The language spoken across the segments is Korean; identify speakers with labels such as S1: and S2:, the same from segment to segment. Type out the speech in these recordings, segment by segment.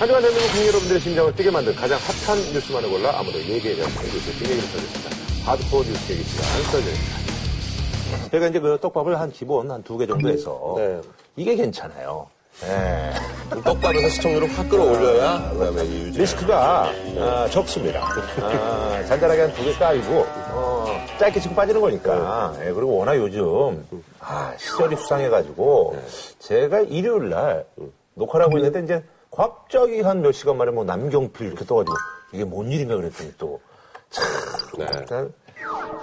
S1: 한 주간 대한민국 국민 여러분들의 심장을 뛰게 만든 가장 핫한 뉴스만을 골라 아무도 얘기하지 않는 뉴스 빅얘기를 펴드립니다. 하드코어 뉴스 얘기 시간 썰전입니다. 제가 이제 그 떡밥을 한 기본 한 두 개 정도 해서
S2: 네.
S1: 이게 괜찮아요. 네.
S2: 떡밥에서 시청률을 확 끌어올려야 그다음에 이 유지.
S1: 리스크가 아, 적습니다. 아, 잔잔하게 한 두 개 까이고 어, 짧게 치고 빠지는 거니까. 예, 그리고 워낙 요즘 아, 시절이 수상해가지고 제가 일요일 날 녹화를 하고 있는데 이제 갑자기 한 몇 시간 만에 뭐 남경필 이렇게 떠가지고 이게 뭔 일인가 그랬더니 또 참,
S2: 네.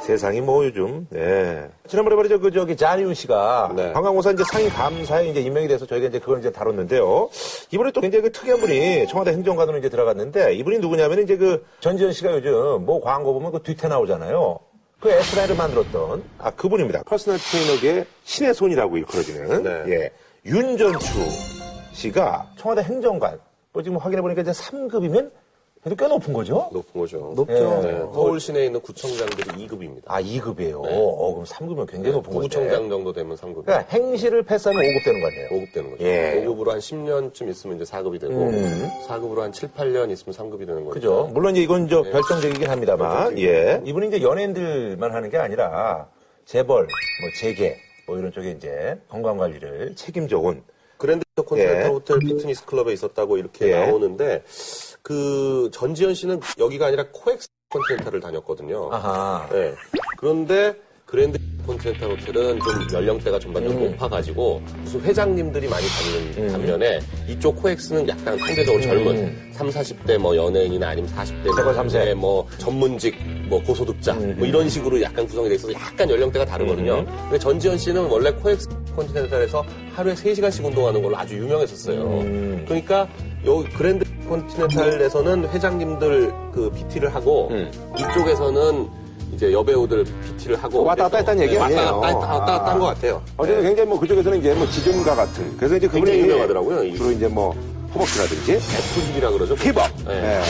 S1: 세상이 뭐 요즘, 네. 지난번에 말이죠, 그, 저기, 자니윤 씨가.
S2: 네.
S1: 관광공사 이제 상임 감사에 이제 임명이 돼서 저희가 이제 그걸 이제 다뤘는데요. 이번에 또 굉장히 그 특이한 분이 청와대 행정관으로 이제 들어갔는데, 이분이 누구냐면 이제 그 전지현 씨가 요즘 뭐 광고 보면 그 뒤태 나오잖아요. 그 에스라이를 만들었던, 아, 그분입니다. personal 트레이너계 신의 손이라고 일컬어지는,
S2: 네.
S1: 예. 윤전추 씨가 청와대 행정관. 뭐 지금 확인해 보니까 이제 3급이면 그래도 꽤 높은 거죠?
S2: 높은 거죠.
S1: 높죠.
S2: 네. 서울 시내에 있는 구청장들이 2급입니다.
S1: 아, 2급이에요. 어, 그럼 3급이면 굉장히 높은 거죠.
S2: 구청장 정도 되면 3급.
S1: 그러니까 행시를 패스하면 5급 되는 거 아니에요?
S2: 5급 되는 거죠.
S1: 예.
S2: 5급으로 한 10년쯤 있으면 이제 4급이 되고,
S1: 음.
S2: 4급으로 한 7, 8년 있으면 3급이 되는 거죠.
S1: 그죠. 물론 이제 이건 저 별정적이긴 합니다만,
S2: 별정적이긴
S1: 예. 이분이 이제 연예인들만 하는 게 아니라 재벌, 뭐 재계, 뭐 이런 쪽에 이제 건강 관리를 책임져 온.
S2: 그랜드 콘티넨탈
S1: 예.
S2: 호텔 피트니스 클럽에 있었다고 이렇게
S1: 예.
S2: 나오는데, 그 전지현 씨는 여기가 아니라 코엑스 콘티넨탈을 다녔거든요.
S1: 아하.
S2: 네. 그런데 그랜드 콘티넨탈 호텔은 좀 연령대가 전반적으로
S1: 음.
S2: 높아가지고 무슨 회장님들이 많이 다니는 반면에 이쪽 코엑스는 약간 상대적으로 젊은 3, 40대 뭐 연예인이나 아니면 40대
S1: 음. 재벌 삼세. 음,
S2: 뭐 전문직 뭐 고소득자 뭐 이런 식으로 약간 구성이 돼 있어서 약간 연령대가 다르거든요. 근데 전지현 씨는 원래 코엑스 콘티넨탈에서 하루에 3시간씩 운동하는 걸로 아주 유명했었어요.
S1: 음.
S2: 그러니까 여기 그랜드 콘티넨탈에서는 회장님들 그 PT를 하고
S1: 음.
S2: 이쪽에서는 이제 여배우들 PT를 하고
S1: 왔다 갔다 했다는 얘기
S2: 왔다
S1: 아니에요?
S2: 갔다 왔다 갔다 한 것 같아요.
S1: 어쨌든 굉장히 뭐 그쪽에서는 이제 뭐 지존과 같은. 그래서 이제 그분이
S2: 굉장히 유명하더라고요, 이-
S1: 주로 이제 뭐 허벅지라든지
S2: F힙이라 그러죠.
S1: 힙업.
S2: 네.
S1: 네.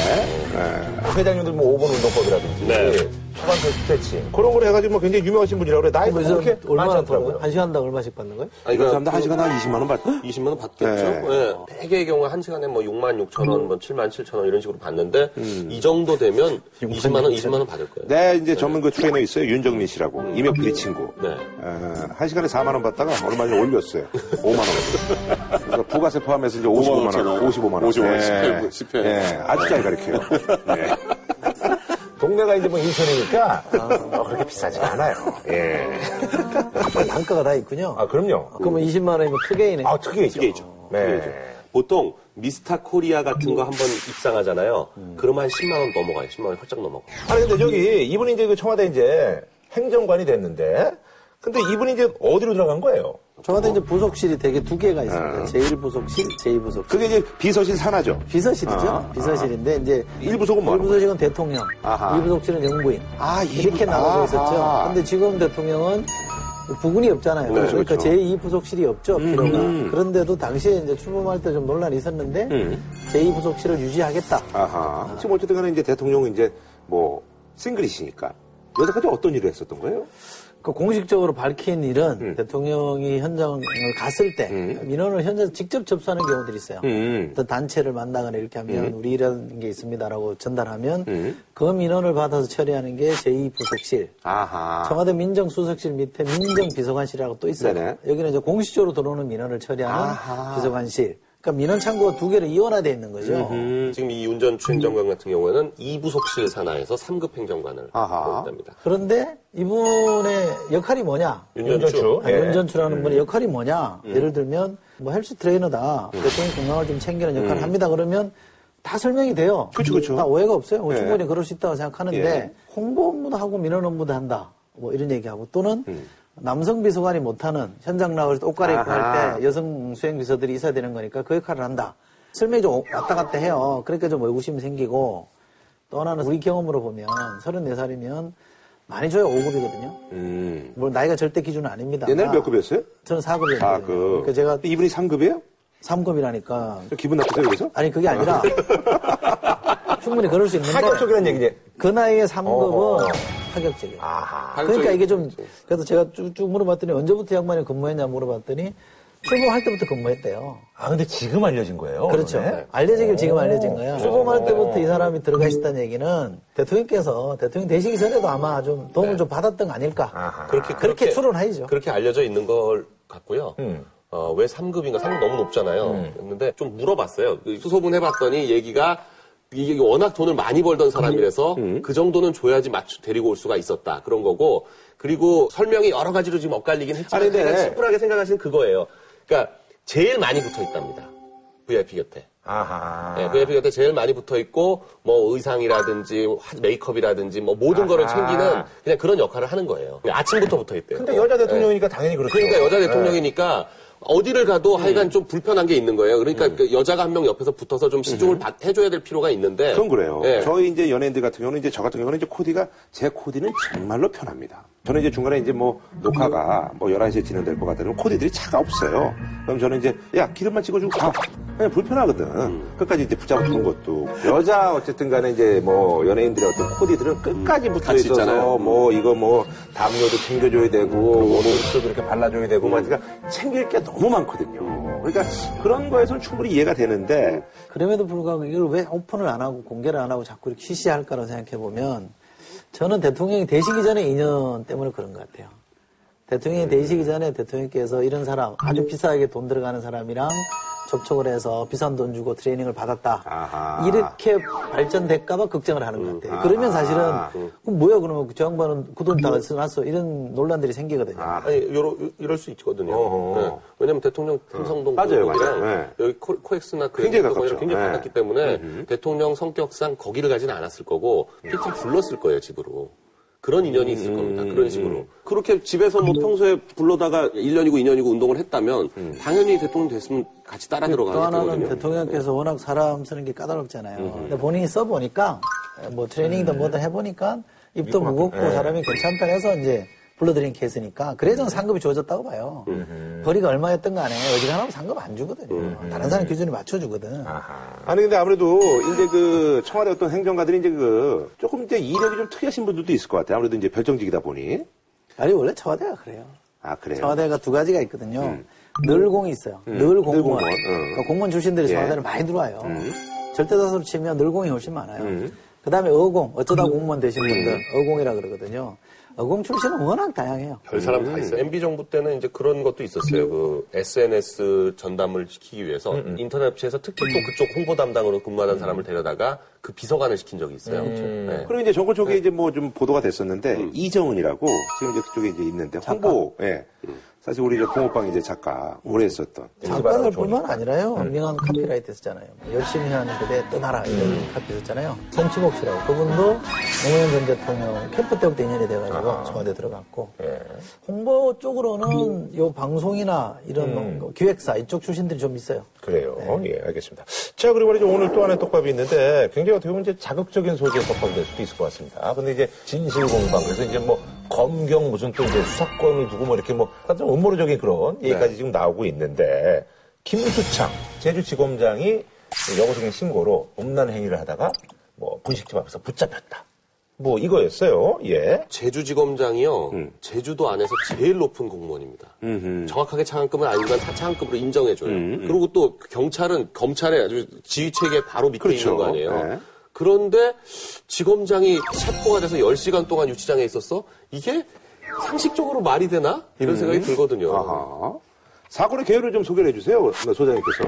S1: 네. 회장님들 뭐 5번 운동법이라든지.
S2: 네.
S1: 초반선 스트레칭. 그런 걸 해가지고 뭐 굉장히 유명하신 분이라고 그래. 나이도
S3: 그래서
S1: 그렇게 많지
S3: 얼마나
S1: 않더라고요.
S3: 받아요? 한 시간당 얼마씩 받는 거예요?
S2: 아니,
S1: 이거
S2: 그러니까
S1: 사람들 한 시간 한 20만 원 받.
S2: 20만 원 받겠죠.
S1: 네.
S2: 예. 대개의 경우 한 시간에 뭐 6만 6천 원, 뭐 7만 7천 원 이런 식으로 받는데 이 정도 되면 20만 원, 20만 원 받을 거예요.
S1: 네, 이제 전문 그 트레이너 있어요. 윤정민 씨라고. 이명필이 친구.
S2: 네.
S1: 어, 한 시간에 4만 원 받다가 얼마 전에 올렸어요. 5만 원. 그래서 부가세 포함해서 이제 55만 원. 55만 원.
S2: 55만 원,
S1: 네.
S2: 18분, 18.
S1: 네, 아주 잘 가르쳐요. 네. 동네가 이제 뭐 인천이니까 어, 그렇게 비싸지가 않아요. 예.
S3: 단가가 다 있군요.
S1: 아, 그럼요.
S3: 그러면 20만 원이면 투게이네.
S1: 아, 특이했죠.
S2: 특이했죠.
S1: 네.
S2: 특이했죠. 보통 미스터 코리아 같은 거 한 번 입상하잖아요. 그러면 한 10만 원 넘어가요. 10만 원 훌쩍 넘어가.
S1: 아니, 근데 저기, 이분이 이제 그 청와대 이제 행정관이 됐는데, 근데 이분이 이제 어디로 들어간 거예요?
S3: 청와대 이제 부속실이 되게 두 개가 있습니다. 제1부속실, 제2부속실.
S1: 그게 이제 비서실 산하죠.
S3: 비서실이죠.
S1: 아,
S3: 비서실인데 이제
S1: 일부속은 뭐 하는 거예요?
S3: 1부속실은 대통령,
S1: 아하.
S3: 2부속실은 영부인.
S1: 아,
S3: 이렇게 나눠져. 있었죠. 근데 지금 대통령은 부군이 없잖아요.
S1: 그렇죠,
S3: 그러니까
S1: 그렇죠.
S3: 제2부속실이 없죠, 필요가. 그런데도 당시에 이제 출범할 때 좀 논란이 있었는데
S1: 음.
S3: 제2부속실을 유지하겠다.
S1: 아하. 지금 어쨌든 간에 이제 대통령은 이제 뭐, 싱글이시니까. 여태까지 어떤 일을 했었던 거예요?
S3: 그 공식적으로 밝힌 일은
S1: 음.
S3: 대통령이 현장을 갔을 때 민원을 현장에서 직접 접수하는 경우들이 있어요.
S1: 음.
S3: 어떤 단체를 만나거나 이렇게 하면 우리 이런 게 있습니다라고 전달하면
S1: 음.
S3: 그 민원을 받아서 처리하는 게 제2부속실.
S1: 아하.
S3: 청와대 민정수석실 밑에 민정비서관실이라고 또 있어요.
S1: 네네.
S3: 여기는 이제 공식적으로 들어오는 민원을 처리하는
S1: 아하.
S3: 비서관실. 그러니까 민원 창구가 두 개로 이원화되어 있는 거죠.
S2: 지금 이 윤전추 행정관 같은 경우에는 2부속실 산하에서 3급 행정관을 있답니다.
S3: 그런데 이분의 역할이 뭐냐?
S2: 윤전추.
S3: 아니,
S1: 예.
S3: 윤전추라는 분의 역할이 뭐냐? 예를 들면 뭐 헬스 트레이너다. 대통령 건강을 좀 챙기는 역할을 합니다. 그러면 다 설명이 돼요.
S1: 그쵸, 그쵸.
S3: 다 오해가 없어요. 뭐
S1: 예.
S3: 충분히 그럴 수 있다고 생각하는데
S1: 예.
S3: 홍보 업무도 하고 민원 업무도 한다. 뭐 이런 얘기하고 또는 남성 비서관이 못하는 현장 나갈 때옷 갈아입고. 할 때 여성 수행 비서들이 있어야 되는 거니까 그 역할을 한다. 설명이 좀 왔다 갔다 해요. 그러니까 좀 의구심이 생기고 또 하나는 우리 경험으로 보면 34살이면 많이 줘요. 5급이거든요.
S1: 음.
S3: 뭐 나이가 절대 기준은 아닙니다.
S1: 옛날에 몇 급이었어요?
S3: 저는 4급이었거든요.
S1: 4급.
S3: 그러니까 제가
S1: 이분이 3급이에요?
S3: 3급이라니까
S1: 기분 나쁘세요, 여기서?
S3: 아니 그게 아니라 충분히 그럴 수 있는데
S1: 하격적이라는 얘기지.
S3: 그 나이에 3급은
S1: 어허.
S3: 하격적이에요.
S1: 아하.
S3: 그러니까 이게 좀 그래서 제가 쭉쭉 물어봤더니 언제부터 양반이 근무했냐 물어봤더니 출범할 때부터 근무했대요.
S1: 아, 근데 지금 알려진 거예요?
S3: 그렇죠.
S1: 그러네?
S3: 알려지길 지금 알려진 거야. 출범할 때부터 이 사람이 들어가 있었다는 얘기는 대통령께서 대통령 되시기 전에도 아마 좀 도움을 좀 받았던 거 아닐까.
S1: 아하.
S2: 그렇게
S3: 그렇게 추론하이죠.
S2: 그렇게 알려져 있는 걸 같고요.
S1: 음.
S2: 어, 왜 3급인가? 3급 너무 높잖아요. 그랬는데 좀 물어봤어요. 그 수소문 해봤더니 얘기가 이게 워낙 돈을 많이 벌던 사람이라서 그 정도는 줘야지 맞추 데리고 올 수가 있었다. 그런 거고 그리고 설명이 여러 가지로 지금 엇갈리긴 했지만
S1: 아니,
S2: 그냥 심플하게 생각하시는 그거예요. 그러니까 제일 많이 붙어 있답니다. VIP 곁에.
S1: 아하.
S2: 네, VIP 곁에 제일 많이 붙어 있고 뭐 의상이라든지 화- 메이크업이라든지 뭐 모든 거를
S1: 아하.
S2: 챙기는 그냥 그런 역할을 하는 거예요. 아침부터 붙어 있대요.
S1: 근데 여자
S2: 네.
S1: 대통령이니까 당연히 그렇죠.
S2: 그러니까 여자 대통령이니까 어디를 가도 하여간 좀 불편한 게 있는 거예요. 그러니까 그 여자가 한 명 옆에서 붙어서 좀 시중을 받- 해줘야 될 필요가 있는데.
S4: 그건 그래요.
S2: 예.
S4: 저희 이제 연예인들 같은 경우는 이제 저 같은 경우는 이제 코디가 제 코디는 정말로 편합니다. 저는 이제 중간에 이제 뭐 녹화가 뭐 11시에 진행될 것 같다면 코디들이 차가 없어요. 그럼 저는 이제 야 기름만 찍어주고 가. 그냥 불편하거든. 끝까지 이제 붙잡고 온 것도 여자 어쨌든 간에 이제 뭐 연예인들의 어떤 코디들은 끝까지 붙어 있어서
S2: 있잖아요.
S4: 뭐 이거 뭐 담요도 챙겨줘야 되고 뭐
S1: 옷도 이렇게 발라줘야 되고, 막
S4: 그러니까 챙길 게 너무 많거든요. 그러니까 그런 거에서는 충분히 이해가 되는데
S3: 그럼에도 불구하고 이걸 왜 오픈을 안 하고 공개를 안 하고 자꾸 이렇게 시시할까라고 생각해 보면 저는 대통령이 되시기 전에 인연 때문에 그런 것 같아요. 대통령이 되시기 전에 대통령께서 이런 사람 아주 비싸게 돈 들어가는 사람이랑 접촉을 해서 비싼 돈 주고 트레이닝을 받았다.
S4: 아하.
S3: 이렇게 발전될까봐 걱정을 하는 것 같아요. 그러면 사실은 그럼 뭐야 그러면 저 양반은 그 돈 다 써놨어 이런 논란들이 생기거든요.
S2: 아니, 요러, 이럴 수 있거든요. 네. 왜냐면 대통령 삼성동
S4: 맞아요, 맞아요. 네.
S2: 여기 코, 코엑스나 그
S4: 굉장히 가깝죠.
S2: 굉장히
S4: 네.
S2: 가깝기 때문에 대통령 성격상 거기를 가지는 않았을 거고 PT 불렀을 거예요, 집으로. 그런 인연이 있을 겁니다. 그런 식으로. 그렇게 집에서 뭐 평소에 불러다가 1년이고 2년이고 운동을 했다면 당연히 대통령 됐으면 같이 따라
S3: 또
S2: 들어가겠죠.
S3: 하나는 대통령께서 워낙 사람 쓰는 게 까다롭잖아요. 근데 본인이 써보니까 뭐 트레이닝도 뭐든 해보니까 입도 무겁고 사람이 괜찮다 해서 이제 불러들인 케이스니까 그래서 저는 상급이 주어졌다고 봐요. 벌이가 얼마였던 간에 어지간하면 상급 안 주거든요. 다른 사람 기준에 맞춰주거든.
S4: 아니 근데 아무래도 이제 그 청와대 어떤 행정가들이 이제 그 조금 이제 이력이 좀 특이하신 분들도 있을 것 같아요. 아무래도 이제 별정직이다 보니
S3: 아니 원래 청와대가 그래요.
S4: 아 그래요.
S3: 청와대가 두 가지가 있거든요. 늘공이 있어요. 늘 공무원.
S4: 늘 공무원, 응.
S3: 그러니까 공무원 출신들이
S4: 예.
S3: 청와대를 많이 들어와요. 절대다수로 치면 늘 공이 훨씬 많아요. 그 다음에 어공, 어쩌다 공무원 되신 분들, 어공이라 그러거든요. 어공 출신은 워낙 다양해요.
S2: 별 사람 다 있어요. MB 정부 때는 이제 그런 것도 있었어요. 그 SNS 전담을 시키기 위해서 인터넷 업체에서 특히 또 그쪽 홍보 담당으로 근무하는 사람을 데려다가 그 비서관을 시킨 적이 있어요. 네.
S4: 그리고 이제 정권 초기에 이제 뭐 좀 보도가 됐었는데 이정은이라고 지금 이제 그쪽에 이제 있는데 홍보 예. 사실 우리 저 붕어빵 이제 작가 오래 했었던
S3: 작가들 뿐만 아니라요. 명한 카피라이트 했었잖아요. 뭐 열심히 하는 그대 떠나라 이런 카피 썼잖아요. 송치복 씨라고. 그분도 노무현 전 대통령 캠프 때부터 인연이 돼가지고 청와대 들어갔고. 홍보 쪽으로는 요 방송이나 이런 뭐 기획사 이쪽 출신들이 좀 있어요.
S1: 그래요. 예, 알겠습니다. 자, 그리고 말이죠. 오늘 또 하나의 떡밥이 있는데 굉장히 어떻게 보면 이제 자극적인 소재의 떡밥이 될 수도 있을 것 같습니다. 근데 이제 진실 공방, 그래서 이제 뭐 검경 무슨 또 이제 수사권을 두고 뭐 이렇게 뭐좀 음모론적인 그런 얘기까지 지금 나오고 있는데 김수창 제주지검장이 여고생의 신고로 음란 행위를 하다가 뭐 분식집 앞에서 붙잡혔다. 뭐 이거였어요. 예.
S2: 제주지검장이요. 제주도 안에서 제일 높은 공무원입니다. 정확하게 차관급은 아니지만 차- 차관급으로 인정해줘요. 그리고 또 경찰은 검찰의 아주 지휘 체계 바로 밑에
S4: 그렇죠.
S2: 있는 거 아니에요.
S4: 네.
S2: 그런데 지검장이 체포가 돼서 10시간 동안 유치장에 있었어? 이게 상식적으로 말이 되나? 이런 생각이 들거든요.
S4: 아하. 사건의 개요를 좀 소개를 해주세요, 소장님께서.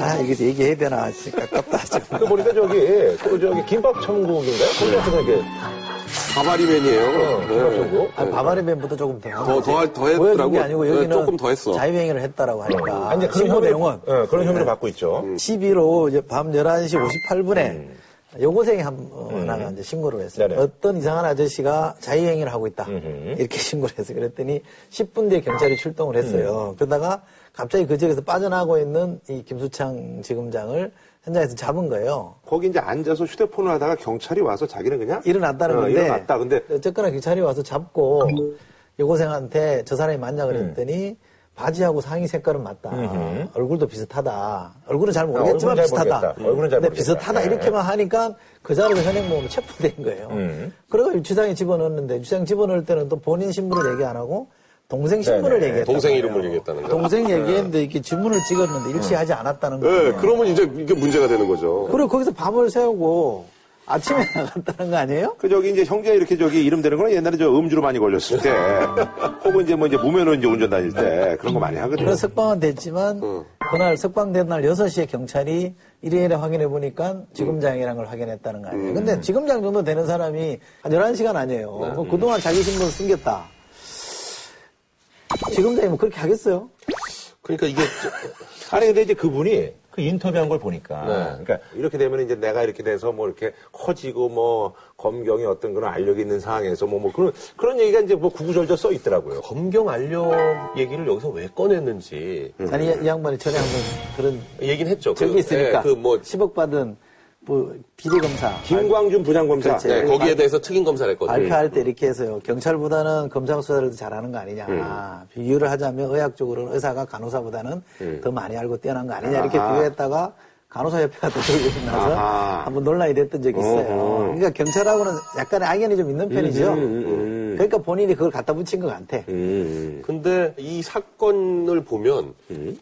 S3: 아, 이게 얘기해야 되나. 진짜 아깝다.
S1: 그 보니까 저기, 그 저기 김밥 천국인가요? 거기서 이렇게
S2: 가바리맨이에요.
S1: 어, 김밥 천국.
S3: 아, 바바리맨보다 조금 더.
S2: 더, 더, 더 했더라고.
S3: 게 아니고
S2: 네,
S3: 여기는
S2: 조금 더 했어.
S3: 자유행위를 했다라고 하니까.
S1: 아니, 이제 그런
S3: 신고
S1: 혐의를,
S3: 내용은
S1: 예, 그런 혐의를 받고 있죠.
S3: 12로 이제 밤 11시 58분에 여고생이 한, 어, 하나가 이제 신고를 했어요.
S1: 네네.
S3: 어떤 이상한 아저씨가 자유행위를 하고 있다. 이렇게 신고를 했어요. 그랬더니 10분 뒤에 경찰이 출동을 했어요. 그러다가 갑자기 그 지역에서 빠져나가고 있는 이 김수창 지검장을 현장에서 잡은 거예요.
S4: 거기 이제 앉아서 휴대폰을 하다가 경찰이 와서 자기는 그냥
S3: 일어났다는
S4: 어,
S3: 건데.
S4: 일어났다. 근데
S3: 어쨌거나 경찰이 와서 잡고 여고생한테 저 사람이 맞냐 그랬더니 바지하고 상의 색깔은 맞다. 얼굴도 비슷하다. 얼굴은 잘 모르겠지만
S1: 얼굴은 잘
S3: 비슷하다.
S1: 모르겠다. 얼굴은 잘
S3: 근데
S1: 모르겠다.
S3: 비슷하다.
S1: 네.
S3: 이렇게만 하니까 그 자리에서 현행범으로 체포된 거예요.
S1: 음.
S3: 그래서 유치장에 집어넣었는데 유치장 집어넣을 때는 또 본인 신분을 얘기 안 하고 동생 신문을
S1: 네네.
S3: 얘기했다.
S2: 동생 이름을 얘기했다는 거.
S3: 동생 얘기했는데 이렇게 지문을 찍었는데 일치하지 않았다는 거예요.
S2: 네, 그러면 이제 이게 문제가 되는 거죠.
S3: 그리고 거기서 밤을 새우고 아침에 나갔다는 거 아니에요?
S4: 그 저기 이제 형제 이렇게 저기 이름 되는 거는 옛날에 저 음주로 많이 걸렸을 때 혹은 이제 뭐 이제 무면허 이제 운전 다닐 때 그런 거 많이 하거든요.
S3: 그래서 석방은 됐지만 그날 석방된 날 6시에 경찰이 일일이 확인해 보니까 지검장이라는 걸 확인했다는 거 아니에요. 근데 지검장 정도 되는 사람이 한 11시간 아니에요. 뭐 그동안 자기 신분을 숨겼다. 지검장이 뭐 그렇게 하겠어요?
S2: 그러니까 이게 저-
S1: 아니 근데 이제 그분이 그 인터뷰한 걸 보니까
S2: 네.
S1: 그러니까 이렇게 되면 이제 내가 이렇게 돼서 뭐 이렇게 커지고 뭐 검경이 어떤 그런 알력이 있는 상황에서 뭐 뭐 그런 그런 얘기가 이제 뭐 구구절절 써 있더라고요.
S2: 검경 알력 얘기를 여기서 왜 꺼냈는지
S3: 아니 이 양반이 전에 한번 그런
S2: 얘기는 했죠.
S3: 적이 있으니까
S2: 그뭐
S3: 10억 받은 뭐 비리 검사
S4: 김광준 부장검사.
S2: 네, 거기에 대해서 특임 검사를 했거든요.
S3: 발표할 때 이렇게 해서요. 경찰보다는 검사 수사를 더 잘하는 거 아니냐. 비유를 하자면 의학적으로는 의사가 간호사보다는 더 많이 알고 뛰어난 거 아니냐. 이렇게
S4: 아하.
S3: 비유했다가 간호사협회가 또 들고 나서
S4: 아하.
S3: 한번 논란이 됐던 적이 있어요.
S4: 어허.
S3: 그러니까 경찰하고는 약간의 악연이 좀 있는 편이죠.
S4: 음,
S3: 그러니까 본인이 그걸 갖다 붙인 것 같아.
S4: 음.
S2: 근데 이 사건을 보면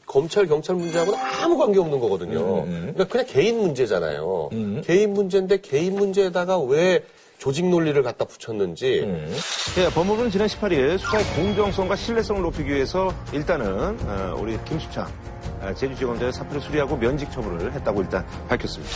S2: 검찰 경찰 문제하고는 아무 관계 없는 거거든요. 그러니까 그냥 개인 문제잖아요. 개인 문제인데 개인 문제에다가 왜 조직 논리를 갖다 붙였는지
S5: 예, 법무부는 지난 18일 수사의 공정성과 신뢰성을 높이기 위해서 일단은 어, 우리 김수창 어, 제주지검장의 사표를 수리하고 면직 처분을 했다고 일단 밝혔습니다.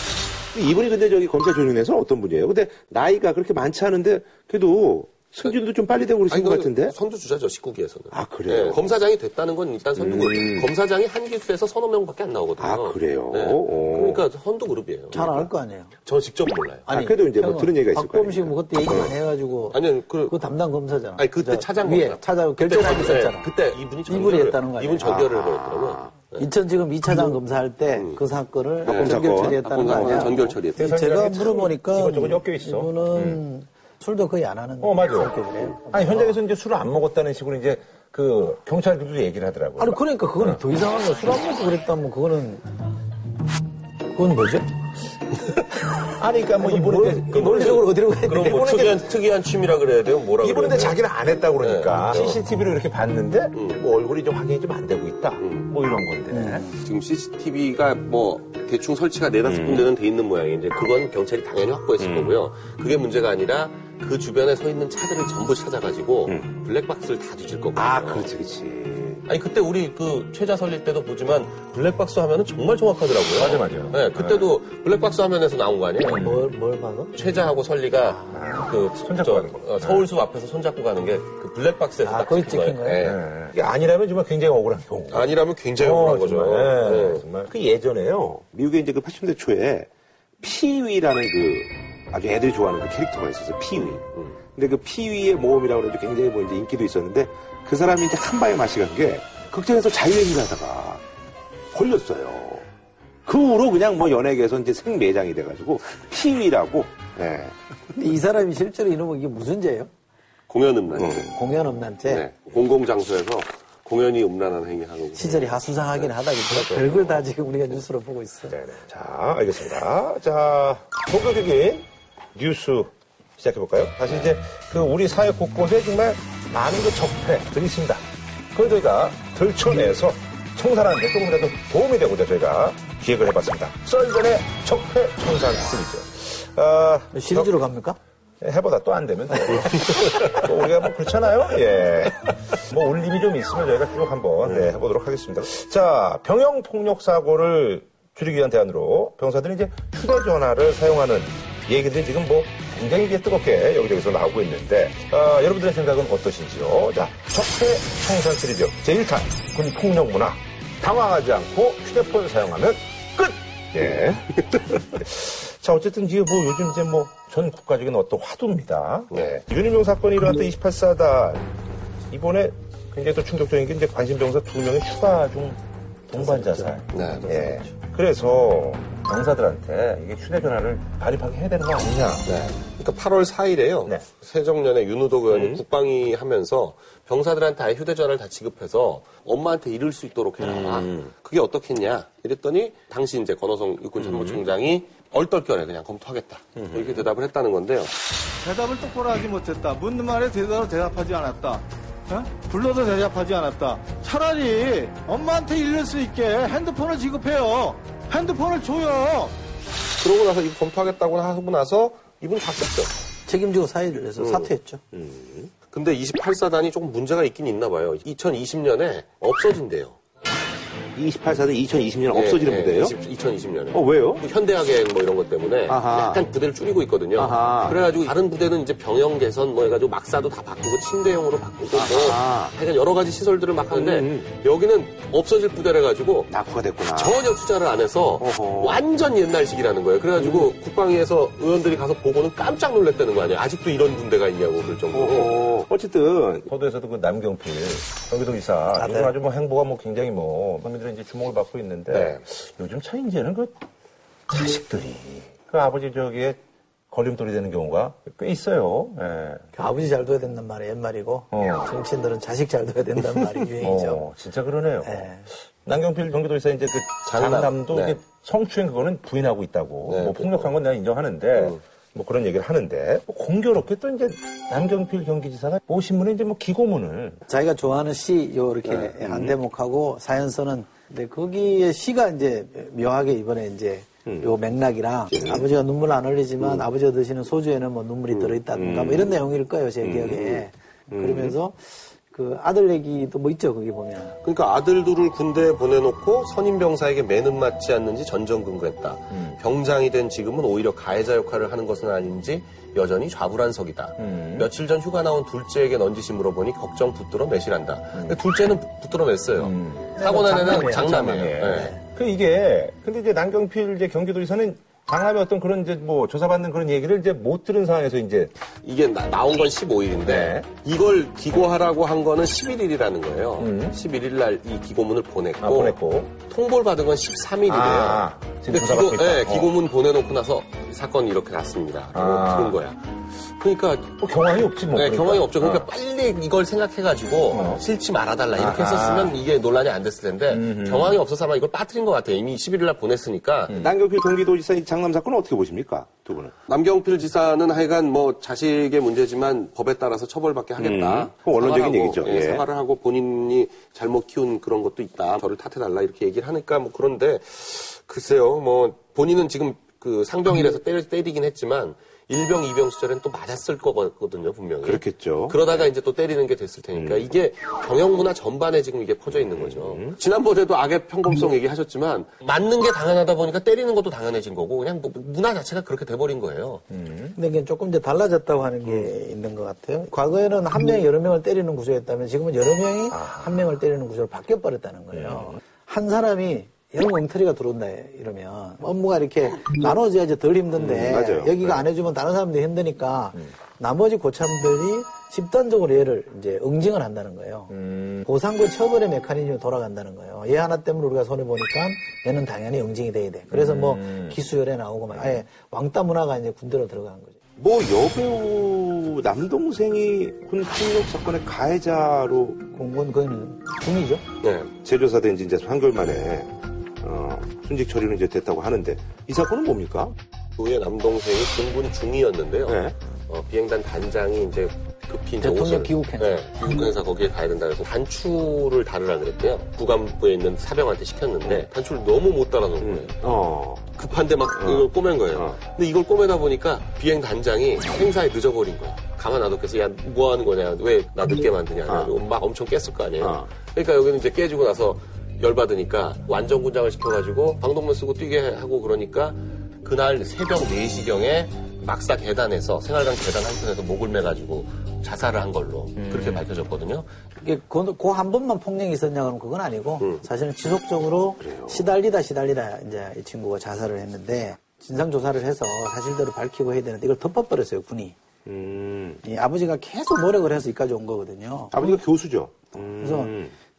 S4: 이분이 근데 저기 검찰 조직내에서는 어떤 분이에요? 근데 나이가 그렇게 많지 않은데 그래도 승진도 좀 빨리 되고 그러신
S2: 것그
S4: 같은데?
S2: 선두 주자죠, 19기에서는.
S4: 아, 그래요?
S2: 검사장이 됐다는 건 일단 선두 그룹. 검사장이 한 기수에서 서너 명밖에 안 나오거든요.
S4: 아, 그래요?
S2: 네.
S4: 오.
S2: 그러니까 선두 그룹이에요.
S3: 잘 알 거 아니에요.
S2: 저는 직접 몰라요.
S4: 아, 그래도 이제 뭐 들은 얘기가 있을 거
S3: 박범식? 뭐 그때 얘기 많이 해가지고.
S2: 아니요, 그,
S3: 그 담당 검사잖아.
S2: 아니, 그때
S3: 저
S2: 차장
S3: 위에 결정하기
S2: 전-
S3: 있었잖아.
S2: 네, 그때 이분이
S3: 이분이
S2: 전결을-
S3: 했다는 거 아니에요?
S2: 이분 전결을 해버렸더라고요.
S3: 인천 지금 2차장 검사할 때그 사건을
S4: 박범
S3: 전결. 처리했다는 거 아니야?
S2: 전결 처리했어요.
S3: 제가 물어보니까
S1: 이것저것 엮여 있어.
S3: 이분은 술도 거의 안 하는
S1: 어 맞아.
S3: 성격이래요.
S1: 아니 현장에서 이제 술을 안 먹었다는 식으로 이제 그 경찰들도 얘기를 하더라고요.
S3: 아니 그러니까 그거는 더 이상한 거야. 술안 먹고 그랬다면 그거는 그건 뭐죠?
S1: 아니 그러니까 뭐 이분은
S3: 그 논리적으로 어디로 가야
S2: 그럼
S3: 돼?
S2: 뭐 특이한, 특이한 취미라 그래야 돼요? 뭐라 그래야
S1: 이분은 근데? 자기는 안 했다고 그러니까 CCTV로 이렇게 봤는데 뭐 얼굴이 좀 확인이 좀 안 되고 있다. 뭐 이런 건데.
S2: 지금 CCTV가 뭐 대충 설치가 네다섯 군데는 돼 있는 모양인데 그건 경찰이 당연히 확보했을 거고요. 그게 문제가 아니라 그 주변에 서 있는 차들을 전부 찾아가지고 블랙박스를 다 뒤질 거고요.
S4: 아, 그렇지, 그렇지.
S2: 아니 그때 우리 그 최자 설립 때도 보지만 블랙박스 화면은 정말 정확하더라고요.
S1: 맞아, 맞아.
S2: 네, 그때도 블랙박스 화면에서 나온 거 아니에요?
S3: 뭘, 뭘 봐서?
S2: 최자하고 설리가 그
S1: 손잡고
S2: 저,
S1: 가는 거.
S2: 어, 서울숲 앞에서 손잡고 가는 게 그 블랙박스에서
S3: 아,
S2: 딱
S3: 거기
S2: 찍힌 거예요.
S3: 거예요?
S2: 네.
S1: 이게 아니라면 정말 굉장히 억울한 경우.
S2: 아니라면 굉장히 억울한 거죠.
S1: 정말, 네,
S2: 네.
S1: 정말. 그 예전에요.
S4: 미국에 이제 그 80년대 초에 피위라는 그 아주 애들이 좋아하는 그 캐릭터가 있었어요. 피위. 근데 그 피위의 모험이라고 그래서 굉장히 뭐 이제 인기도 있었는데 그 사람이 이제 한 방에 맛이 간 게 극장에서 자유행위를 하다가 걸렸어요. 그 후로 그냥 뭐 연예계에서 이제 생매장이 돼가지고 피위라고 예.
S3: 근데 이 사람이 실제로 이놈은 이게 무슨 죄예요?
S2: 공연 음란.
S3: 공연 음란죄.
S2: 네. 공공장소에서 공연이 음란한 행위하는 거.
S3: 시절이 하수상하긴 하다. 그죠? 별걸 다 지금 우리가 뉴스로 보고 있어.
S1: 네네. 자, 알겠습니다. 자, 본격적인 뉴스 시작해볼까요? 사실 이제 그 우리 사회 곳곳에 정말 많은 그 적폐들이 있습니다. 그걸 저희가 들춰내서 청산하는데 조금이라도 도움이 되고자 저희가 기획을 해봤습니다. 썰전의 적폐 청산 시리즈. 아,
S3: 시리즈로 갑니까?
S1: 해보다 또 안 되면 또, 또 우리가 뭐 그렇잖아요. 예. 뭐 울림이 좀 있으면 저희가 쭉 한번 네, 해보도록 하겠습니다. 자, 병영 폭력 사고를 줄이기 위한 대안으로 병사들이 이제 휴대전화를 사용하는 얘기들이 지금 뭐 굉장히 뜨겁게 여기저기서 나오고 있는데 아, 여러분들의 생각은 어떠신지요? 자, 적폐 청산 시리즈 제1탄 군 폭력 문화 당황하지 않고 휴대폰 사용하면 끝. 예. 자, 어쨌든 이게 뭐 요즘 이제 뭐 전 국가적인 어떤 화두입니다. 네. 윤일용 사건이 일어났던 28사달 이번에 굉장히 또 충격적인 게 이제 관심병사 두 명의 추가 중 동반 자살.
S2: 네.
S1: 예. 그래서 병사들한테 이게 휴대전화를 발입하게 해야 되는 거 아니냐.
S2: 네. 그러니까 8월 4일에요.
S1: 네.
S2: 세정년에 윤우덕 의원이 국방위 하면서 병사들한테 아예 휴대전화를 다 지급해서 엄마한테 이를 수 있도록 해라. 그게 어떻겠냐? 이랬더니 당시 이제 권호성 육군참모총장이 얼떨결에 그냥 검토하겠다. 이렇게 대답을 했다는 건데요.
S6: 대답을 똑바로 하지 못했다. 묻는 말에 제대로 대답하지 않았다. 어? 불러도 대답하지 않았다. 차라리 엄마한테 읽을 수 있게 핸드폰을 지급해요. 핸드폰을 줘요.
S2: 그러고 나서 이거 검토하겠다고 하고 나서 이분 바뀌었죠.
S3: 책임지고 사의를 해서 사퇴했죠.
S2: 근데 28사단이 조금 문제가 있긴 있나 봐요. 2020년에 없어진대요.
S4: 28사단 2020년 없어지는
S2: 예,
S4: 부대예요?
S2: 2020년에.
S4: 어, 왜요?
S2: 현대하객 뭐 이런 것 때문에
S4: 아하.
S2: 약간 부대를 줄이고 있거든요.
S4: 아하.
S2: 그래가지고 다른 부대는 이제 병영 개선 뭐 해가지고 막사도 다 바꾸고 침대용으로 바꾸고 뭐
S4: 아하.
S2: 하여간 여러 가지 시설들을 막 하는데
S4: 음.
S2: 여기는 없어질 부대래 가지고
S4: 낙후가 됐구나.
S2: 전혀 투자를 안 해서
S4: 어허.
S2: 완전 옛날식이라는 거예요. 그래가지고 국방위에서 의원들이 가서 보고는 깜짝 놀랐다는 거 아니에요. 아직도 이런 군대가 있냐고 그럴 정도로.
S4: 어, 어쨌든
S1: 서도에서도 그 남경필 경기도 이사 요즘 아주 뭐 행보가 뭐 굉장히 뭐 국민들의 이제 주목을 받고 있는데
S2: 네.
S1: 요즘 참 이제는 그 자식들이 그 아버지 저기에 걸림돌이 되는 경우가 꽤 있어요. 예.
S3: 그 아버지 잘 둬야 된단 말이 옛말이고
S1: 어.
S3: 정치인들은 자식 잘 둬야 된단 말이 유행이죠.
S1: 어, 진짜 그러네요.
S3: 네.
S1: 남경필 경기도 이사 이제 그
S2: 장남.
S1: 장남도
S2: 네.
S1: 성추행 그거는 부인하고 있다고
S2: 네,
S1: 뭐 폭력한 건 내가 인정하는데 뭐 그런 얘기를 하는데 뭐 공교롭게 또 이제 남경필 경기지사가 모 신문에 이제 뭐 기고문을
S3: 자기가 좋아하는 시, 요, 이렇게 한 대목하고 사연서는, 근데 거기에 시가 이제 묘하게 이번에 이제 요 맥락이랑 아버지가 눈물 안 흘리지만 아버지가 드시는 소주에는 뭐 눈물이 들어있다든가 뭐 이런 내용일 거예요, 제 기억에. 그러면서 그 아들 얘기도 뭐 있죠, 거기 보면.
S2: 그러니까 아들들을 군대에 보내놓고 선임병사에게 매는 맞지 않는지 전전긍긍했다. 병장이 된 지금은 오히려 가해자 역할을 하는 것은 아닌지 여전히 좌불안석이다. 며칠 전 휴가 나온 둘째에게 넌지시 물어보니 걱정 붙들어 매실한다. 근데 둘째는 붙들어 맸어요. 사고 난 애는
S3: 장남이에요.
S1: 그 이게 근데 이제 남경필 이제 경기도에서는 장남의 어떤 그런 이제 뭐 조사받는 그런 얘기를 이제 못 들은 상황에서 이제
S2: 이게 나, 온건 15일인데
S1: 네.
S2: 이걸 기고하라고 한 거는 11일이라는 거예요. 11일 날 이 기고문을 보냈고,
S1: 아, 보냈고.
S2: 통보를 받은 건 13일이래요.
S1: 아,
S2: 근데 기고. 네,
S1: 어.
S2: 기고문 보내놓고 나서 사건이 이렇게 났습니다.
S1: 아.
S2: 그런 거야. 그러니까
S1: 뭐 경황이 없지 뭐.
S2: 네,
S1: 그러니까.
S2: 경황이 없죠. 그러니까
S1: 어.
S2: 빨리 이걸 생각해가지고 싫지 말아달라 이렇게
S1: 아하.
S2: 했었으면 이게 논란이 안 됐을 텐데 경황이 없어서 아마 이걸 빠뜨린 것 같아요. 이미 11일 날 보냈으니까
S1: 음.
S4: 남경필 경기도지사 이 장남 사건은 어떻게 보십니까? 두 분은?
S2: 남경필 지사는 하여간 뭐 자식의 문제지만 법에 따라서 처벌받게 하겠다.
S4: 음, 원론적인 얘기죠.
S2: 예,
S4: 예.
S2: 사과를 하고 본인이 잘못 키운 그런 것도 있다. 저를 탓해달라 이렇게 얘기를 하니까 뭐 그런데 글쎄요. 뭐 본인은 지금 그 상병이라서 때려, 때리 긴 했지만 일병, 이병 시절엔 또 맞았을 거거든요, 분명히.
S4: 그렇겠죠.
S2: 그러다가 이제 또 때리는 게 됐을 테니까 이게 경영 문화 전반에 지금 이게 퍼져 있는 거죠. 지난번에도 악의 평범성 얘기하셨지만 맞는 게 당연하다 보니까 때리는 것도 당연해진 거고 그냥 뭐 문화 자체가 그렇게 돼버린 거예요.
S3: 근데 이게 조금 이제 달라졌다고 하는 게 있는 것 같아요. 과거에는 한 명이 여러 명을 때리는 구조였다면 지금은 여러 명이 한 명을 때리는 구조로 바뀌어버렸다는 거예요. 한 사람이 영 엉터리가 들어온다 이러면 업무가 이렇게 나눠져야지 덜 힘든데
S4: 음.
S3: 여기가
S4: 네.
S3: 안 해주면 다른 사람들이 힘드니까 나머지 고참들이 집단적으로 얘를 이제 응징을 한다는 거예요. 보상과 처벌의 메커니즘이 돌아간다는 거예요. 얘 하나 때문에 우리가 손해 보니까 얘는 당연히 응징이 돼야 돼. 그래서 뭐 기수열에 나오고 막 아예 왕따 문화가 이제 군대로 들어간 거죠.
S4: 뭐 여배우 남동생이 군 폭력 사건의 가해자로
S3: 공군 거기는 군이죠.
S2: 네.
S4: 재조사된 지 이제 3개월 만에 어, 순직 처리는 이제 됐다고 하는데 이 사건은 뭡니까?
S2: 그의 남동생이 공군 중위였는데요.
S4: 네.
S2: 어, 비행단 단장이 이제 급히 이제
S3: 대통령
S2: 옷을-
S3: 귀국 행사.
S2: 네, 귀국 행사 거기에 가야 된다 그래서 단추를 다르라 그랬대요. 구간부에 있는 사병한테 시켰는데 단추를 너무 못 달아놓은 거예요.
S4: 어.
S2: 급한데 막 이걸 꼬맨 거예요.
S4: 어.
S2: 근데 이걸 꼬매다 보니까 비행 단장이 행사에 늦어버린 거야. 가만 놔뒀겠어. 야, 뭐 하는 거냐. 왜 나 늦게 만드냐.
S4: 어.
S2: 막 엄청 깼을 거 아니에요.
S4: 어.
S2: 그러니까 여기는 이제 깨지고 나서 열받으니까 완전 군장을 시켜가지고 방독면 쓰고 뛰게 하고 그러니까 그날 새벽 4시경에 막사 계단에서 생활관 계단 한편에서 목을 매가지고 자살을 한 걸로
S4: 음.
S2: 그렇게 밝혀졌거든요.
S3: 이게 그한 번만 폭력이 있었냐 그러면 그건 아니고 사실은 지속적으로 시달리다 시달리다 이제 이 친구가 자살을 했는데 진상 조사를 해서 사실대로 밝히고 해야 되는데 이걸 덮어버렸어요 군이.
S4: 음.
S3: 이 아버지가 계속 노력을 해서 여기까지 온 거거든요.
S4: 아버지가 교수죠. 음.
S3: 그래서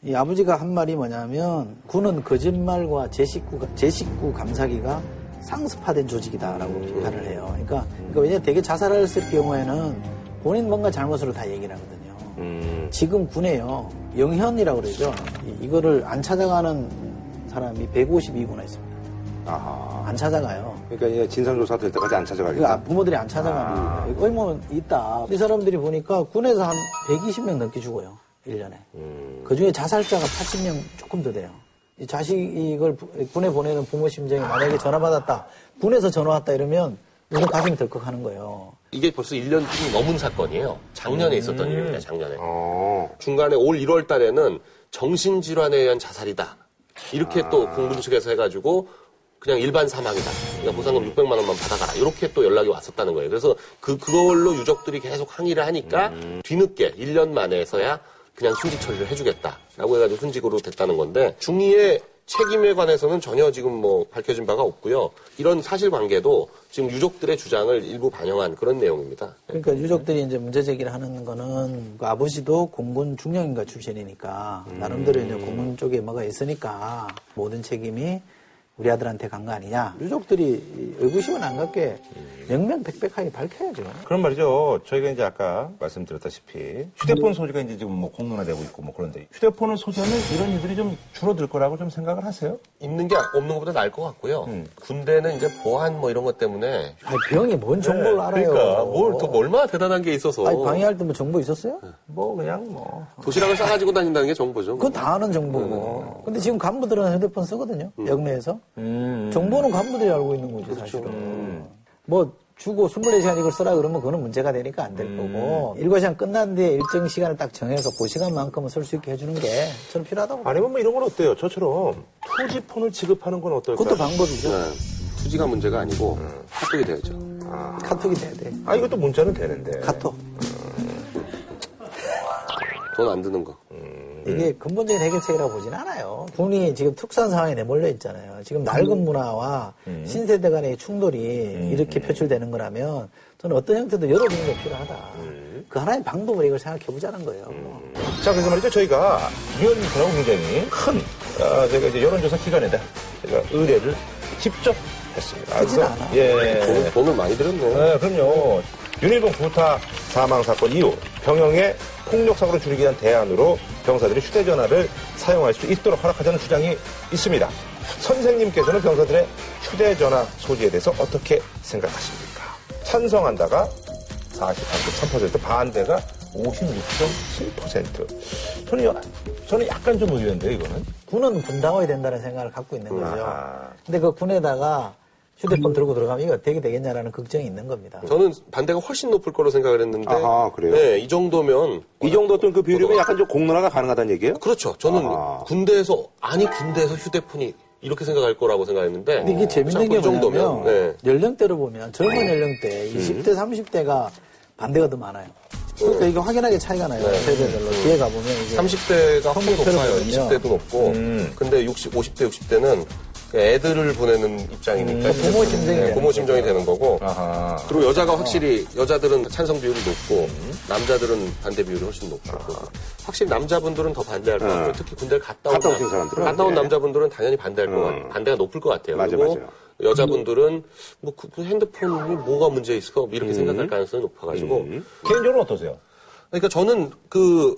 S3: 이 아버지가 한 말이 뭐냐면 군은 거짓말과 제 식구 제 식구 감사기가 상습화된 조직이다라고 비판을 해요. 그러니까, 그러니까 왜냐 되게 자살했을 경우에는 본인 뭔가 잘못으로 다 얘기를 하거든요.
S4: 음.
S3: 지금 군에요 영현이라고 그러죠. 이- 이거를 안 찾아가는 사람이 152구나 있습니다.
S4: 아하.
S3: 안 찾아가요.
S4: 그러니까 진상조사 될 때까지 안 찾아가겠다.
S3: 그러니까 부모들이 안 찾아가는 거예요. 의무는 있다. 이 사람들이 보니까 군에서 한 120명 넘게 죽어요. 일년에 그 중에 자살자가 80명 조금 더 돼요. 이 자식을 부- 군에 보내는 부모 심정이 만약에 전화 받았다. 군에서 전화 왔다 이러면 무슨 가슴이 덜컥 하는 거예요.
S2: 이게 벌써 1년이 넘은 사건이에요. 작년에 있었던
S3: 음.
S2: 일입니다, 작년에.
S7: 어.
S2: 중간에 올 1월 달에는 정신질환에 의한 자살이다. 이렇게 또
S3: 아.
S2: 공군 측에서 해가지고 그냥 일반 사망이다. 그러니까 보상금 600만 원만 받아가라. 이렇게 또 연락이 왔었다는 거예요. 그래서 그, 그걸로 유족들이 계속 항의를 하니까
S3: 음.
S2: 뒤늦게 1년 만에서야 그냥 순직 처리를 해주겠다라고 해가지고 순직으로 됐다는 건데 중의의 책임에 관해서는 전혀 지금 뭐 밝혀진 바가 없고요. 이런 사실관계도 지금 유족들의 주장을 일부 반영한 그런 내용입니다.
S3: 그러니까 유족들이 이제 문제 제기를 하는 거는 그 아버지도 공군 중령인가 출신이니까 나름대로 이제 공군 쪽에 뭐가 있으니까 모든 책임이 우리 아들한테 간 거 아니냐. 유족들이 의구심은 안 갖게 명명백백하게 밝혀야죠.
S1: 그런 말이죠. 저희가 이제 아까 말씀드렸다시피 휴대폰 소지가 이제 지금 뭐 공론화되고 있고 뭐 그런데 휴대폰을 소지하면 이런 일들이 좀 줄어들 거라고 좀 생각을 하세요?
S2: 있는 게 없는 것보다 나을 것 같고요. 군대는 이제 보안 뭐 이런 것 때문에
S3: 아니, 병이 뭔 정보를 알아요.
S2: 그러니까 뭘더 얼마나 대단한 게 있어서
S3: 아니, 방해할 때 뭐 정보 있었어요?
S1: 뭐 그냥 뭐
S2: 도시락을 싸가지고 다닌다는 게 정보죠.
S3: 그건 다 아는 정보고. 근데 지금 간부들은 휴대폰 쓰거든요. 역내에서. 정보는 간부들이 알고 있는 거죠, 사실은. 뭐 주고 24시간 이걸 쓰라 그러면 그거는 문제가 되니까 안 될 거고. 일과시간 끝난 뒤에 일정 시간을 딱 정해서 그 시간만큼은 쓸 수 있게 해주는 게 저는 필요하다고.
S1: 아니면 뭐 이런 건 어때요? 저처럼 투지폰을 지급하는 건 어떨까요?
S3: 그것도 방법이죠.
S2: 네. 투지가 문제가 아니고 카톡이 돼야죠.
S3: 카톡이 돼야 돼.
S1: 아 이것도 문자는 되는데.
S3: 카톡.
S2: 돈안 드는 거.
S3: 이게 근본적인 해결책이라고 보진 않아요. 군이 지금 특수한 상황에 내몰려 있잖아요. 지금 낡은 문화와 신세대 간의 충돌이 이렇게 표출되는 거라면 저는 어떤 형태도 열어주는 게 필요하다. 그 하나의 방법을 이걸 생각해 보자는 거예요.
S1: 자, 그래서 말이죠. 저희가 위원님들하고 굉장히 큰, 어, 저희가 이제 여론조사 기관에다 제가 의뢰를 직접 했습니다.
S3: 크진 않아.
S1: 예.
S2: 돈, 돈을 많이 들었네.
S1: 네, 그럼요. 윤일봉 구타 사망 사건 이후 병영의 폭력 사고를 줄이기 위한 대안으로 병사들이 휴대전화를 사용할 수 있도록 허락하자는 주장이 있습니다. 선생님께서는 병사들의 휴대전화 소지에 대해서 어떻게 생각하십니까? 찬성한다가 48.3%, 반대가 56.7%. 저는, 여- 저는 약간 좀 의외인데요, 이거는.
S3: 군은 분당해야 된다는 생각을 갖고 있는 거죠.
S1: 아하.
S3: 근데 그 군에다가 휴대폰 들고 들어가면 이거 되게 되겠냐라는 걱정이 있는 겁니다.
S2: 저는 반대가 훨씬 높을 거로 생각을 했는데.
S7: 아하, 그래요?
S2: 네, 이 정도면.
S7: 이 정도 어떤 그 비율이면 약간 좀 공론화가 가능하다는 얘기예요?
S2: 그렇죠. 저는
S7: 아하.
S2: 군대에서, 아니, 군대에서 휴대폰이 이렇게 생각할 거라고 생각했는데.
S3: 근데 이게 재밌는
S2: 게이 정도면.
S3: 뭐냐면
S2: 네.
S3: 연령대로 보면 젊은 연령대 20대 30대가 반대가 더 많아요. 그러니까 이게 확연하게 차이가 나요. 세대별로 뒤에 가보면 이게
S2: 30대가 훨씬 높아요.
S3: 보면요.
S2: 20대도 높고. 근데 60, 50대, 60대는 애들을 보내는 입장이니까. 이제
S3: 부모 심정이
S2: 네, 부모 심정이 되는 거고.
S1: 아하.
S2: 그리고 여자가 확실히 여자들은 찬성 비율이 높고 남자들은 반대 비율이 훨씬 높고 확실히 남자분들은 더 반대할 것 같아요. 특히 군대를 갔다 온,
S7: 갔다
S2: 남-
S7: 오신 사람들은.
S2: 갔다 온
S7: 네.
S2: 남자분들은 당연히 반대할 것 같아요. 반대가 높을 것 같아요.
S7: 맞아,
S2: 그리고
S7: 맞아요.
S2: 여자분들은 뭐 그, 그 핸드폰이 뭐가 문제 있어 이렇게 생각할 가능성이 높아가지고
S1: 개인적으로 어떠세요?
S2: 그러니까 저는 그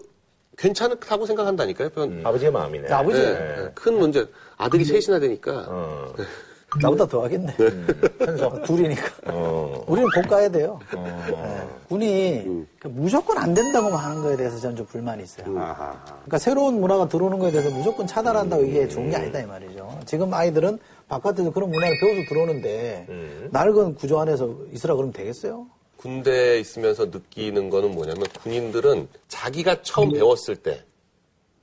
S2: 괜찮다고 생각한다니까요. 편-
S1: 아버지의 마음이네.
S3: 아버지
S2: 네, 네. 큰 문제 아들이 셋이나 되니까
S1: 어.
S3: 나보다 더 하겠네. 둘이니까.
S1: 어.
S3: 우리는 곧 가야 돼요. 네. 군이 그 무조건 안 된다고만 하는 거에 대해서 저는 좀 불만이 있어요.
S7: 아하.
S3: 그러니까 새로운 문화가 들어오는 거에 대해서 무조건 차단한다고 이게 좋은 게 아니다 이 말이죠. 지금 아이들은 바깥에서 그런 문화를 배워서 들어오는데 낡은 구조 안에서 있으라 그러면 되겠어요?
S2: 군대에 있으면서 느끼는 거는 뭐냐면 군인들은 자기가 처음 배웠을 때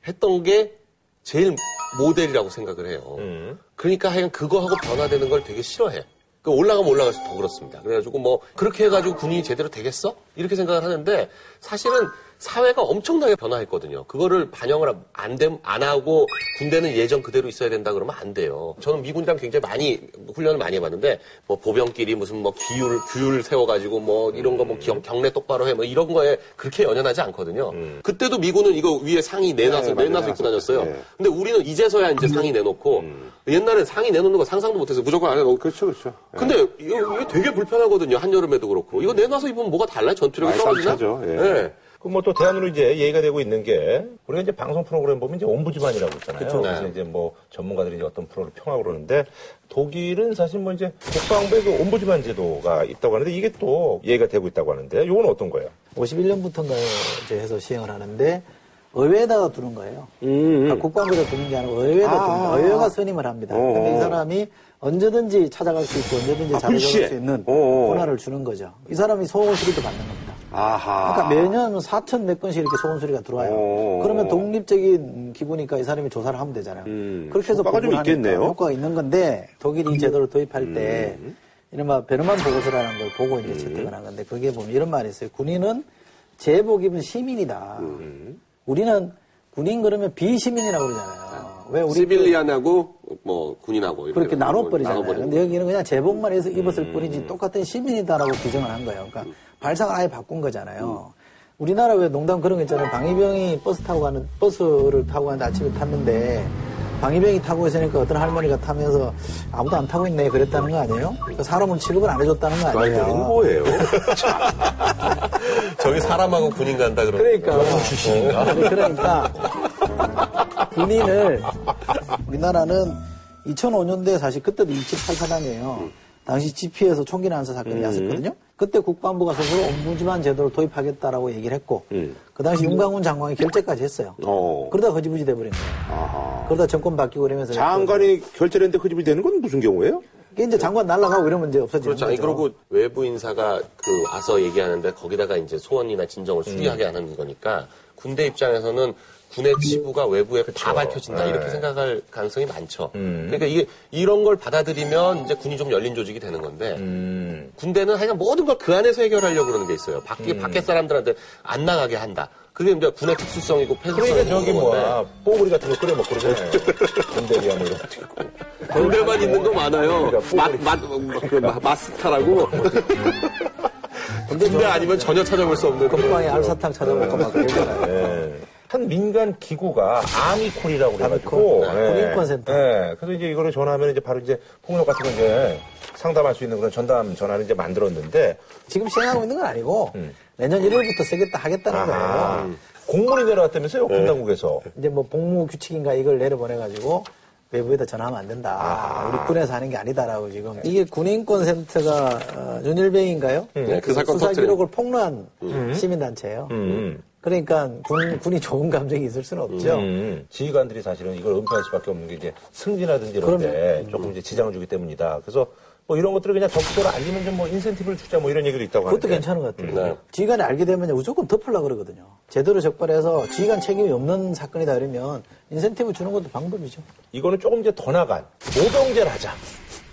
S2: 했던 게 제일 모델이라고 생각을 해요. 그러니까 하여간 그거하고 변화되는 걸 되게 싫어해. 그 올라가면 올라갈수록 더 그렇습니다. 그래가지고 뭐 그렇게 해가지고 군인이 제대로 되겠어? 이렇게 생각을 하는데 사실은 사회가 엄청나게 변화했거든요. 그거를 반영을 안, 됨, 안 하고 군대는 예전 그대로 있어야 된다 그러면 안 돼요. 저는 미군이랑 굉장히 많이 훈련을 많이 해봤는데 뭐 보병끼리 무슨 뭐 기율 규율 세워가지고 뭐 이런 거 뭐 경례 똑바로 해 뭐 이런 거에 그렇게 연연하지 않거든요. 그때도 미군은 이거 위에 상의 내놔서
S7: 네.
S2: 내놔서 입고 다녔어요.
S7: 네.
S2: 근데 우리는 이제서야 이제 상의 내놓고 옛날엔 상의 내놓는 거 상상도 못해서 무조건 안 해놓고
S7: 그렇죠, 그렇죠.
S2: 근데 이거, 이거 되게 불편하거든요. 한여름에도 그렇고. 이거 내놔서 입으면 뭐가 달라요? 전투력이 떨어지나?
S7: 상처죠, 예.
S2: 네.
S1: 그뭐 또 대안으로 이제 얘기가 되고 있는 게 우리가 이제 방송 프로그램 보면 이제 옴부즈만이라고 있잖아요.
S2: 그쵸.
S1: 그래서
S2: 네.
S1: 이제 뭐 전문가들이 이제 어떤 프로를 평하고 그러는데 독일은 사실 뭐 이제 국방부에 그 옴부즈만 제도가 있다고 하는데 이게 또 얘기가 되고 있다고 하는데 이건 어떤 거예요?
S3: 51년부터인가 이제 해서 시행을 하는데 의회에다가 두는 거예요.
S4: 음.
S3: 그러니까 국방부에다 두는 게 아니고 의회에다
S4: 아.
S3: 두는 거예요. 의회가 선임을 합니다.
S4: 어.
S3: 근데 이 사람이 언제든지 찾아갈 수 있고 언제든지
S4: 아,
S3: 자료
S4: 불시에.
S3: 적을 수 있는
S4: 어.
S3: 권한을 주는 거죠. 이 사람이 소원 수리도 받는 겁니다.
S4: 아하.
S3: 그러니까 매년 4천 몇 건씩 이렇게 소원 수리가 들어와요.
S4: 어.
S3: 그러면 독립적인 기구니까 이 사람이 조사를 하면 되잖아요.
S4: 음.
S3: 그렇게 해서
S4: 효과가 좀 있겠네요. 음.
S3: 효과가 있는 건데 독일이 이 제도를 도입할 때 이른바 베르만 보고서라는 걸 보고 이제 채택을 한 건데 거기에 보면 이런 말이 있어요. 군인은 제복 입은 시민이다.
S4: 음.
S3: 우리는 군인 그러면 비시민이라고 그러잖아요. 왜 우리
S2: 시빌리안하고 뭐 군인하고 이렇게
S3: 그렇게 나눠버리잖아요.
S2: 나눠버리는
S3: 근데 여기는 그냥 제복만 해서 입었을
S4: 음.
S3: 뿐이지 똑같은 시민이다라고 규정을 한 거예요. 그러니까 발상을 아예 바꾼 거잖아요. 우리나라 왜 농담 그런 거 있잖아요. 방위병이 버스 타고 가는, 버스를 타고 가는데 아침에 tas는데 방위병이 타고 있으니까 어떤 할머니가 타면서 아무도 안 타고 있네 그랬다는 거 아니에요? 그러니까 사람은 취급을 안 해줬다는 거
S4: 아니,
S3: 아니에요?
S4: 뭐예요?
S2: 저기 사람하고 군인 간다 그러면
S3: 그러니까. 출신인가? 그러니까. 군인을, 우리나라는 2005년도에 사실 그때도 28사단이에요. 당시 GP에서 총기 난사 사건이 왔었거든요. 그때 국방부가 스스로 옴부즈만 제도를 도입하겠다라고 얘기를 했고, 그 당시 윤광훈 장관이 결재까지 했어요.
S4: 어.
S3: 그러다 허지부지 돼버린 거예요.
S4: 아하.
S3: 그러다 정권 바뀌고 그러면서.
S4: 장관이 결제를 했는데 그 집이 되는 건 무슨 경우예요?
S3: 이게 이제 장관 날라가고 이러면 이제 없어지는
S2: 그렇죠. 아니,
S3: 거죠.
S2: 그리고 외부 인사가 그 와서 얘기하는데 거기다가 이제 소원이나 진정을 수리하게 하는 거니까 군대 입장에서는 군의 치부가 외부에 다 밝혀진다 이렇게 생각할 가능성이 많죠. 그러니까 이게 이런 걸 받아들이면 이제 군이 좀 열린 조직이 되는 건데 군대는 하여간 모든 걸 그 안에서 해결하려고 그러는 게 있어요. 밖에 밖에 사람들한테 안 나가게 한다. 그게 이제 군의 특수성이고 폐쇄성이고
S1: 그러니까 저기 뭐야 뽀글이 같은 거 끓여 먹고 그러잖아요. 군대리야 뭐 이런 것도 있고.
S2: 군대만 있는 거 많아요.
S1: 그러니까
S2: 맛, 맛, 그 마- 마스타라고. 군대 아니면 전혀 찾아볼 수 없는.
S3: 금방에 알사탕 찾아먹고 막 그러잖아요.
S1: 예. 한 민간 기구가 아미콜이라고 그래가지고
S3: 아미콜.
S1: 예.
S3: 네, 군인권센터.
S1: 예. 그래서 이제 이거를 전화하면 이제 바로 이제 폭력 같은 거 이제 상담할 수 있는 그런 전담 전화를 이제 만들었는데
S3: 지금 시행하고 있는 건 아니고, 내년 1월부터 쓰겠다 하겠다는 거예요.
S1: 아, 공문이 내려왔다면서요 군당국에서
S3: 이제 뭐 복무 규칙인가 이걸 내려보내가지고 외부에다 전화하면 안 된다. 우리 군에서 하는 게 아니다라고 지금. 이게 군인권 센터가 어, 윤일병인가요?
S2: 네, 그 사건
S3: 수사. 기록을 폭로한 시민단체예요.
S1: 음.
S3: 그러니까 군, 군이 좋은 감정이 있을 수는 없죠.
S1: 음, 지휘관들이 사실은 이걸 은폐할 수밖에 없는 게 이제 승진하든지 이런 데 조금 이제 지장을 주기 때문이다. 그래서 뭐 이런 것들을 그냥 적도로 알리면 좀 뭐 인센티브를 주자 뭐 이런 얘기도 있다고 하는데.
S3: 그것도 괜찮은 것 같아요.
S2: 네.
S3: 지휘관이 알게 되면 무조건 덮으려고 그러거든요. 제대로 적발해서 지휘관 책임이 없는 사건이다 그러면 인센티브 주는 것도 방법이죠.
S1: 이거는 조금 이제 더 나간 모병제를 하자.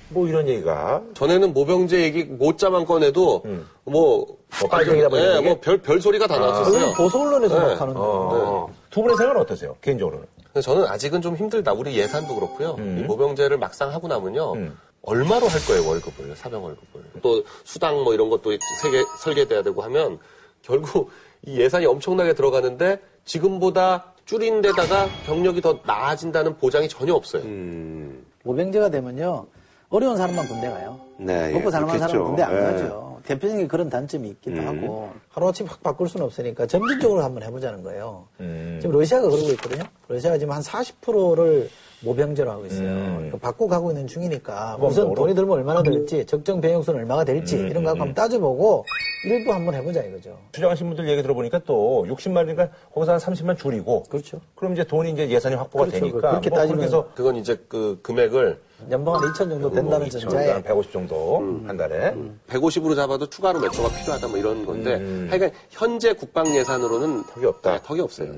S1: 뭐 이런 얘기가
S2: 전에는 모병제 얘기 못자만 꺼내도 뭐,
S1: 뭐 빨갱이다 뭐 이런
S2: 예,
S1: 얘기?
S2: 뭐별 별 소리가 다 나왔었어요.
S3: 그건 보수 언론에서
S2: 네.
S3: 막 하는
S1: 어. 두 분의 생각은 어떠세요? 개인적으로는.
S2: 저는 아직은 좀 힘들다. 우리 예산도 그렇고요.
S1: 음.
S2: 이 모병제를 막상 하고 나면요. 얼마로 할 거예요, 월급을. 사병 월급을. 또 수당 뭐 이런 것도 세계 설계돼야 되고 하면 결국 이 예산이 엄청나게 들어가는데 지금보다 줄인 데다가 병력이 더 나아진다는 보장이 전혀 없어요.
S3: 모병제가 되면요. 어려운 사람만 군대 가요.
S4: 네,
S3: 먹고
S4: 예,
S3: 살만한. 사람은 군대 안
S4: 예.
S3: 가죠. 대표적인 그런 단점이 있기도 하고 하루아침 확 바꿀 수는 없으니까 점진적으로 한번 해보자는 거예요. 지금 러시아가 그러고 있거든요. 러시아가 지금 한 40%를 모병제로 하고 있어요. 그러니까 바꿔 가고 있는 중이니까 우선? 돈이 들면 얼마나 들지, 적정 병역수는 얼마가 될지 이런 거 한번 따져보고 일부 한번 해보자 이거죠.
S1: 추정하신 분들 얘기 들어보니까 또 60만이니까 거기서 한 30만 줄이고.
S3: 그렇죠.
S1: 그럼 이제 돈이 이제 예산이 확보가
S3: 그렇죠.
S1: 되니까.
S3: 그렇게
S1: 뭐
S3: 따지면
S1: 그래서
S2: 그건 이제 그 금액을
S3: 연봉 한 2천 정도 된다는 전자에
S1: 한 150 정도 한 달에.
S2: 150으로 잡아도 추가로 몇 조가 필요하다 뭐 이런 건데 하여간 현재 국방 예산으로는
S1: 턱이 없다.
S2: 네, 턱이 없어요.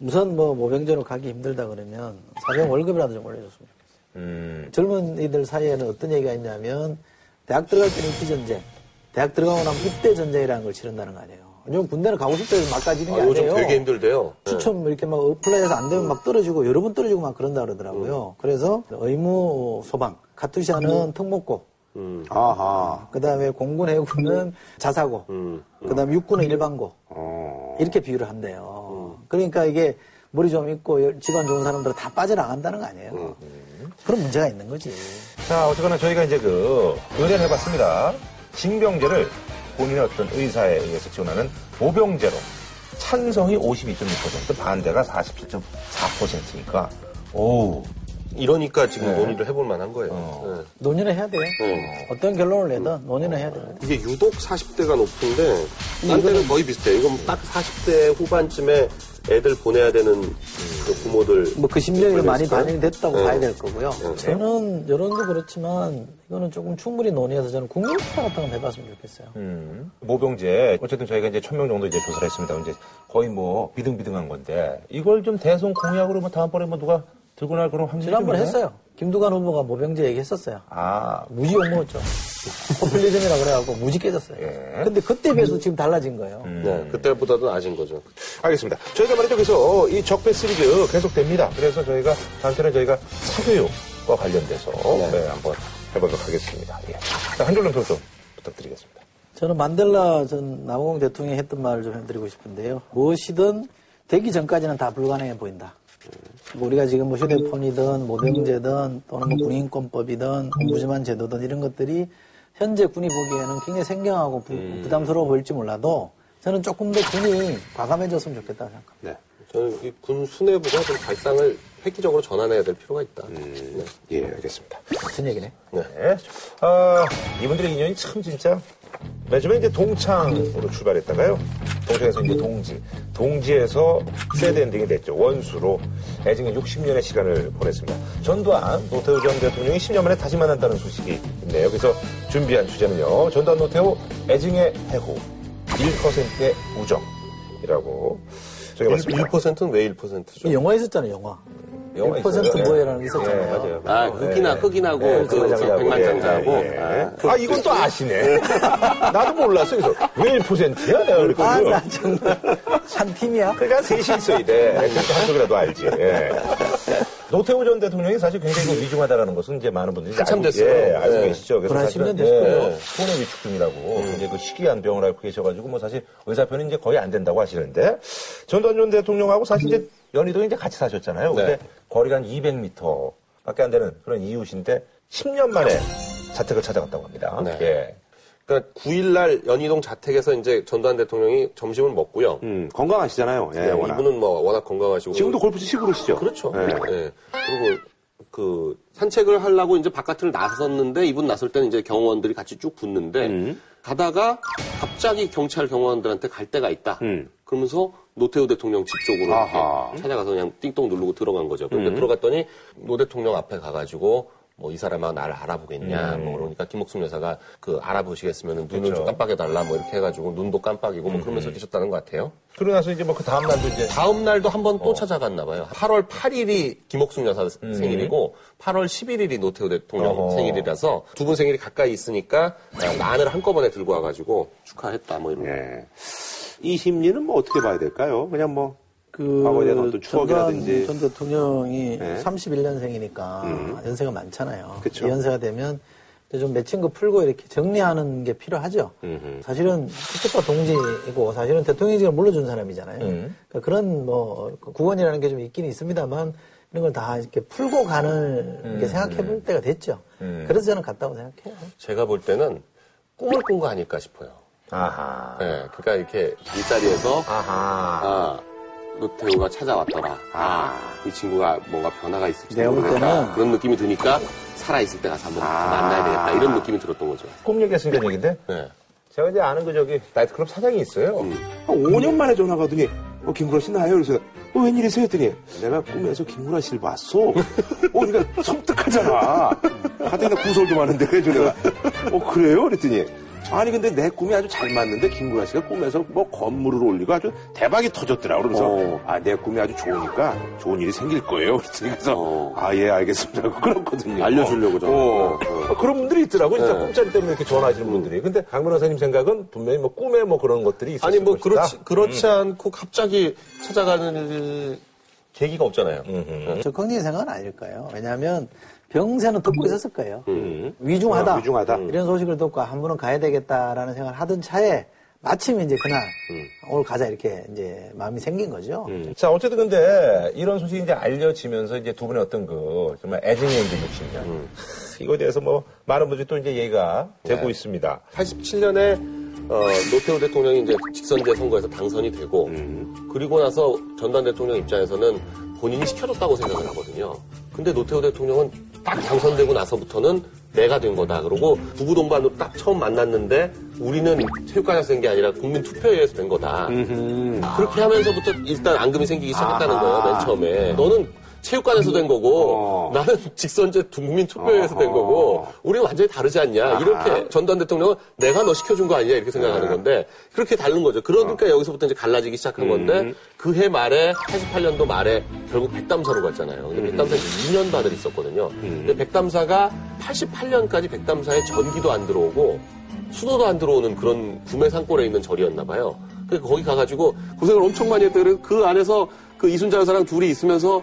S3: 우선 뭐 모병제로 가기 힘들다 그러면 사병 월급이라도 좀 올려줬으면 좋겠어요.
S1: 음.
S3: 젊은 이들 사이에는 어떤 얘기가 있냐면 대학 들어갈 때는 입시 전쟁, 대학 들어가고 나면 입대 전쟁이라는 걸 치른다는 거 아니에요. 요즘 군대는 가고 싶다 해서 막 가지는 게
S2: 아,
S3: 아,
S2: 요즘
S3: 니에요
S2: 되게 힘들대요. 네.
S3: 추첨 이렇게 막 어플라이해서 안 되면 막 떨어지고 여러 번 떨어지고 막 그런다 그러더라고요. 그래서 의무 소방, 카투샤는 특목고,
S4: 아하.
S3: 그 다음에 공군 해군은 자사고, 그 다음에 육군은 일반고,
S4: 어.
S3: 이렇게 비유를 한대요. 그러니까 이게 머리 좀 있고 여- 집안 좋은 사람들은 다 빠져나간다는 거 아니에요. 그런 문제가 있는 거지.
S1: 자, 어쨌거나 저희가 이제 그, 의뢰를 해봤습니다. 징병제를 본인의 어떤 의사에 의해서 지원하는 모병제로 찬성이 52.6%, 반대가 47.4%니까, 오
S2: 이러니까 지금
S1: 네.
S2: 논의를 해볼 만한 거예요. 네.
S3: 논의는 해야 돼요.
S2: 네.
S3: 어떤 결론을 내든 논의는 해야 됩니다.
S2: 이게 유독 40대가 높은데 딴 때는 거의 비슷해요. 이건 딱 40대 후반쯤에 애들 보내야 되는 그 부모들
S3: 뭐 그 심정이 많이
S2: 있을까요?
S3: 반영이 됐다고
S2: 네.
S3: 봐야 될 거고요. 저는 여론도 그렇지만 이거는 조금 충분히 논의해서 저는 국민투표 같은 건 해봤으면 좋겠어요.
S1: 음. 모병제 어쨌든 저희가 이제 천 명 정도 이제 조사를 했습니다. 이제 거의 뭐 비등비등한 건데 이걸 좀 대선 공약으로 뭐 다음번에 뭐 누가 들고 날 그런 확률이 있나요?
S3: 했어요. 김두관 후보가 모병제 얘기했었어요.
S1: 아,
S3: 무지 욕먹었죠. 포퓰리즘이라 그래갖고 무지 깨졌어요.
S1: 예.
S3: 근데 그때 비해서 지금 달라진 거예요.
S2: 네, 그때보다도 낮은 거죠.
S1: 알겠습니다. 저희가 말이죠. 그래서 이 적배 시리즈 계속됩니다. 그래서 저희가 다음번에 저희가 사교육과 관련돼서 네, 한번 해보도록 하겠습니다. 예. 자, 한 줄로 평좀 부탁드리겠습니다.
S3: 저는 만델라 전 남아공 대통령이 했던 말을 좀 해드리고 싶은데요. 무엇이든 되기 전까지는 다 불가능해 보인다. 뭐 우리가 지금 뭐 휴대폰이든 모병제든 또는 뭐 군인권법이든 공부지만 제도든 이런 것들이 현재 군이 보기에는 굉장히 생경하고 부, 부담스러워 보일지 몰라도 저는 조금 더 군이 과감해졌으면 좋겠다고 생각합니다.
S4: 네.
S2: 저는 이군 수뇌부가 좀 발상을 획기적으로 전환해야 될 필요가 있다. 네.
S1: 예, 알겠습니다.
S3: 같은 얘기네.
S1: 네. 아, 이분들의 인연이 참 진짜 맨 처음에 이제 동창으로 출발했다가요. 동창에서 이제 동지. 동지에서 sad ending이 됐죠. 원수로 애증의 60년의 시간을 보냈습니다. 전두환, 노태우 전 대통령이 10년 만에 다시 만난다는 소식이 있네요. 그래서 준비한 주제는요. 전두환, 노태우, 애증의 해후. 1%의 우정이라고. 저희가 봤습니다.
S2: 1%는 왜 1%죠?
S3: 영화 있었잖아요, 영화.
S1: 영화
S3: 1%
S1: 있어요.
S3: 뭐예라는 게
S1: 예,
S3: 있었잖아요.
S1: 맞아요.
S2: 아, 흑이나 흑인하고 그
S1: 백만장자하고,
S2: 백만장자하고
S1: 예, 예. 아, 이건 또 아시네. 나도 몰랐어. 그래서 왜 1%야? 내가
S3: 아,
S1: 그랬거든요.
S3: 나 정말. 한 팀이야?
S1: 그러니까 셋이 있어야 돼. 그렇게 한쪽이라도 알지. 예. 노태우 전 대통령이 사실 굉장히 그 위중하다라는 것은 이제 많은 분들이
S2: 한참
S1: 알고,
S2: 됐어요.
S1: 예, 알고
S2: 네.
S1: 계시죠. 그래서 사실은
S3: 10년 됐을 거예요.
S1: 예, 손해 위축 중이라고 이제 그 희귀한 병을 앓고 계셔가지고 뭐 사실 의사표현이 이제 거의 안 된다고 하시는데 전두환 전 대통령하고 사실 이제 연희동에 이제 같이 사셨잖아요. 근데
S2: 네.
S1: 거리가 한 200m밖에 안 되는 그런 이웃인데 10년 만에 자택을 찾아갔다고 합니다.
S2: 네.
S1: 예.
S2: 그러니까 9일날 연희동 자택에서 이제 전두환 대통령이 점심을 먹고요.
S4: 음, 건강하시잖아요. 예,
S2: 네,
S4: 워낙.
S2: 이분은 뭐 워낙 건강하시고
S4: 지금도 골프 치시고 그러시죠?
S2: 그렇죠.
S4: 예.
S2: 예. 그리고 그 산책을 하려고 이제 바깥을 나섰는데 이분 나설 때는 이제 경호원들이 같이 쭉 붙는데
S4: 음.
S2: 가다가 갑자기 경찰 경호원들한테 갈 데가 있다.
S4: 음.
S2: 그러면서 노태우 대통령 집 쪽으로 이렇게.
S4: 음.
S2: 찾아가서 그냥 띵동 누르고 들어간 거죠. 그런데 들어갔더니 노 대통령 앞에 가가지고 뭐 이 사람아 나를 알아보겠냐 뭐 그러니까 김옥숙 여사가 그 알아보시겠으면 눈을
S1: 그렇죠.
S2: 좀 깜빡여 달라 뭐 이렇게 해가지고 눈도 깜빡이고 뭐 그러면서 계셨다는 것 같아요.
S1: 그러고 나서 이제 뭐 그 다음 날도 이제
S2: 다음 날도 한번 또
S1: 어.
S2: 찾아갔나 봐요. 8월 8일이 김옥숙 여사 생일이고 8월 11일이 노태우 대통령
S1: 음. 어허.
S2: 생일이라서 두 분 생일이 가까이 있으니까 란을 한꺼번에 들고 와가지고 축하했다 뭐 이런.
S4: 예. 이 심리는 뭐 어떻게 봐야 될까요? 그냥 뭐
S3: 그
S4: 과거에 대한 어떤 추억이라든지.
S3: 전 대통령이
S4: 네.
S3: 31년생이니까 연세가 많잖아요.
S4: 그쵸.
S3: 이 연세가 되면 좀 맺힌 거 풀고 이렇게 정리하는 게 필요하죠. 사실은 특급과 동지이고 사실은 대통령직을 물러준 사람이잖아요.
S1: 음.
S3: 그러니까 그런 뭐 구원이라는 게 좀 있긴 있습니다만 이런 걸 다 이렇게 풀고 가는 이렇게 생각해 볼 때가 됐죠. 그래서 저는 갔다고 생각해요.
S2: 제가 볼 때는 꿈을 꾼 거 아닐까 싶어요.
S1: 아하.
S2: 네, 그러니까 이렇게 일자리에서
S1: 아하.
S2: 아, 노태우가 찾아왔더라. 아, 이 친구가 뭔가 변화가 있을지 모르겠다. 그런 느낌이 드니까 살아있을 때 가서 한번 만나야 되겠다. 이런 느낌이 들었던 거죠.
S1: 꿈 얘기했으니까 얘기인데
S2: 네.
S1: 제가 이제 아는 그 저기 나이트클럽 사장이 있어요.
S4: 한 5년 만에 전화가 오더니 어, 김구라 씨 나요? 그래서 어, 웬일이세요? 했더니 내가 꿈에서 김구라 씨를 봤어. 어, 그러니까 섬뜩하잖아. 하여튼 나 구설도 많은데 그래서 내가 어 그래요? 그랬더니 아니 근데 내 꿈이 아주 잘 맞는데 김구라 씨가 꿈에서 뭐 건물을 올리고 아주 대박이 터졌더라. 그러면서
S2: 어.
S4: 아내 꿈이 아주 좋으니까 좋은 일이 생길 거예요. 그래서
S2: 어.
S4: 아예 알겠습니다. 그렇거든요.
S2: 알려주려고 저.
S4: 어.
S1: 아, 그런 분들이 있더라고, 진짜
S2: 네.
S1: 꿈자리 때문에 이렇게 전화하시는 분들이. 근데 강 변호사님 생각은 분명히 뭐 꿈에 뭐 그런 것들이 있었을
S2: 아니 뭐
S1: 것이다.
S2: 그렇지 그렇지 않고 갑자기 찾아가는 계기가 없잖아요. 네.
S3: 적극적인 생각은 아닐까요? 왜냐하면 병세는 듣고 있었을 거예요. 위중하다.
S4: 아, 위중하다.
S3: 이런 소식을 듣고 한 번은 가야 되겠다라는 생각을 하던 차에 마침 이제 그날 오늘 가자 이렇게 이제 마음이 생긴 거죠.
S1: 자, 어쨌든 근데 이런 소식이 이제 알려지면서 이제 두 분의 어떤 그 정말 애증의 이제 60년. 이거에 대해서 뭐 많은 분들이 또 이제 얘기가 되고
S2: 네.
S1: 있습니다.
S2: 87년에 어, 노태우 대통령이 이제 직선제 선거에서 당선이 되고 그리고 나서 전두환 대통령 입장에서는 본인이 시켜줬다고 생각을 하거든요. 근데 노태우 대통령은 딱 당선되고 나서부터는 내가 된 거다. 그러고 부부 동반으로 딱 처음 만났는데 우리는 체육관에서 된 게 아니라 국민 투표에 의해서 된 거다. 그렇게 하면서부터 일단 앙금이 생기기 시작했다는 거예요, 맨 처음에. 너는 체육관에서 된 거고
S4: 어.
S2: 나는 직선제 국민 투표에서 된 거고 우리는 완전히 다르지 않냐? 이렇게 전두환 대통령은 내가 너 시켜준 거 아니냐? 이렇게 생각하는 건데 그렇게 다른 거죠. 그러니까 여기서부터 이제 갈라지기 시작한 건데 그해 말에 88년도 말에 결국 백담사로 갔잖아요. 근데 백담사 2년 바늘 있었거든요. 근데 백담사가 88년까지 백담사에 전기도 안 들어오고 수도도 안 들어오는 그런 구매 산골에 있는 절이었나 봐요. 그러니까 거기 가가지고 고생을 엄청 많이 했대. 그래서 그 안에서 그 이순자 여사랑 둘이 있으면서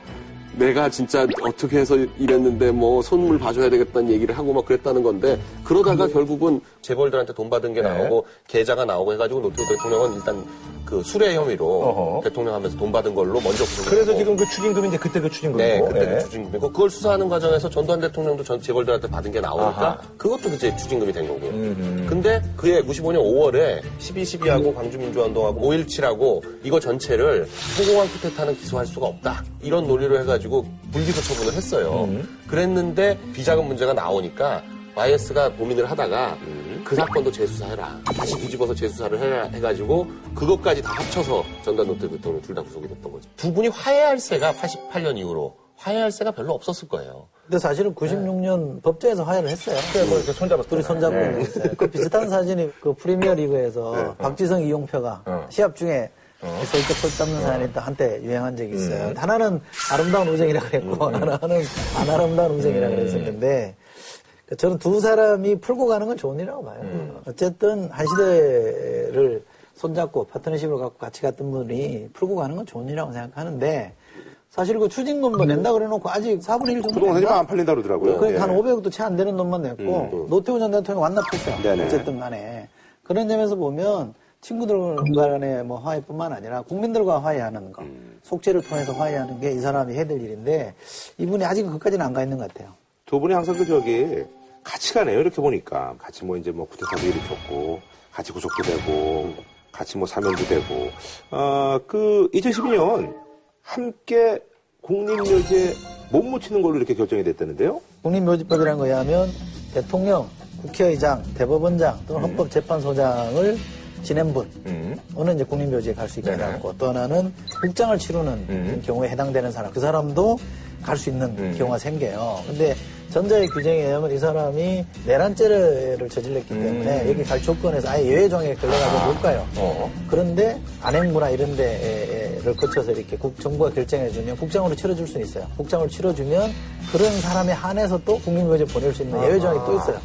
S2: 내가 진짜 어떻게 해서 이랬는데 뭐 손물 봐줘야 되겠다는 얘기를 하고 막 그랬다는 건데 그러다가 결국은 재벌들한테 돈 받은 게 나오고 계좌가 나오고 해가지고 노태우 대통령은 일단 그 수뢰 혐의로
S1: 어허.
S2: 대통령 하면서 돈 받은 걸로 먼저 구속을
S1: 그래서
S2: 하고.
S1: 지금 그 추징금이 이제 그때 그 추징금이고.
S2: 네, 그때
S1: 네.
S2: 그 추징금이고 그걸 수사하는 과정에서 전두환 대통령도 전 재벌들한테 받은 게 나오니까
S1: 아하.
S2: 그것도 이제 추징금이 된 거고요. 근데 그해 95년 5월에 12.12하고 광주민주화운동하고 5.17하고 이거 전체를 성공한 쿠데타는 기소할 수가 없다. 이런 논리로 해가지고 불기소 처분을 했어요. 그랬는데 비자금 문제가 나오니까 YS가 고민을 하다가 그 사건도 재수사해라. 다시 뒤집어서 재수사를 해라 해가지고 그것까지 다 합쳐서 전두환 노태 대통령 둘다 구속이 됐던 거죠. 두 분이 화해할 새가 88년 이후로 화해할 새가 별로 없었을 거예요.
S3: 근데 사실은 96년 법정에서 화해를 했어요.
S1: 그때 뭐 이렇게 손잡았
S3: 둘이 손잡고
S1: 네.
S3: 있는 거. 그 비슷한 사진이 그 프리미어 리그에서 박지성 이용표가
S1: 어.
S3: 시합 중에 슬쩍 손 잡는 사연이 또 한때 유행한 적이 있어요. 하나는 아름다운 우정이라 그랬고 하나는 안 아름다운 우정이라 그랬었는데 그 저는 두 사람이 풀고 가는 건 좋은 일이라고 봐요. 어쨌든 한 시대를 손잡고 파트너십을 갖고 같이 갔던 분이 풀고 가는 건 좋은 일이라고 생각하는데 사실 그 추징금 도 낸다 그래놓고 아직 4분의 1 정도
S4: 부동산이
S3: 낸다?
S4: 안 팔린다 그러더라고요.
S3: 그러니까
S4: 예.
S3: 한 500억도 채 안 되는 돈만 냈고 노태우 전 대통령 완납했어요.
S4: 네네.
S3: 어쨌든 간에 그런 점에서 보면 친구들 간의 뭐 화해뿐만 아니라 국민들과 화해하는 거, 속죄를 통해서 화해하는 게 이 사람이 해야 될 일인데 이분이 아직 그까지는 안 가 있는 것 같아요.
S4: 두 분이 항상 그 저기 같이 가네요. 이렇게 보니까 같이 뭐 이제 뭐 구태타도 일으켰고 같이 구속도 되고 같이 뭐 사면도 되고 어그 2012년 함께 국립묘지에 못 묻히는 걸로 이렇게 결정이 됐다는데요.
S3: 국립묘지법이라는 거에 하면 대통령, 국회의장, 대법원장 또는 헌법재판소장을 지낸 분,
S1: 음.
S3: 는 이제 국립묘지에 갈 수 있게
S1: 네네.
S3: 하고 또 하나는 국장을 치르는 경우에 해당되는 사람, 그 사람도 갈 수 있는 경우가 생겨요. 근데 전자의 규정에 의하면 이 사람이 내란죄를 저질렀기 때문에 여기 갈 조건에서 아예 예외정에 걸려가지고 못 가요.
S1: 어.
S3: 그런데 안행부나 이런 데를 거쳐서 이렇게 국, 정부가 결정해주면 국장으로 치러줄 수는 있어요. 국장으로 치러주면 그런 사람에 한해서 또 국민묘지에 보낼 수 있는 예외정이 또 있어요.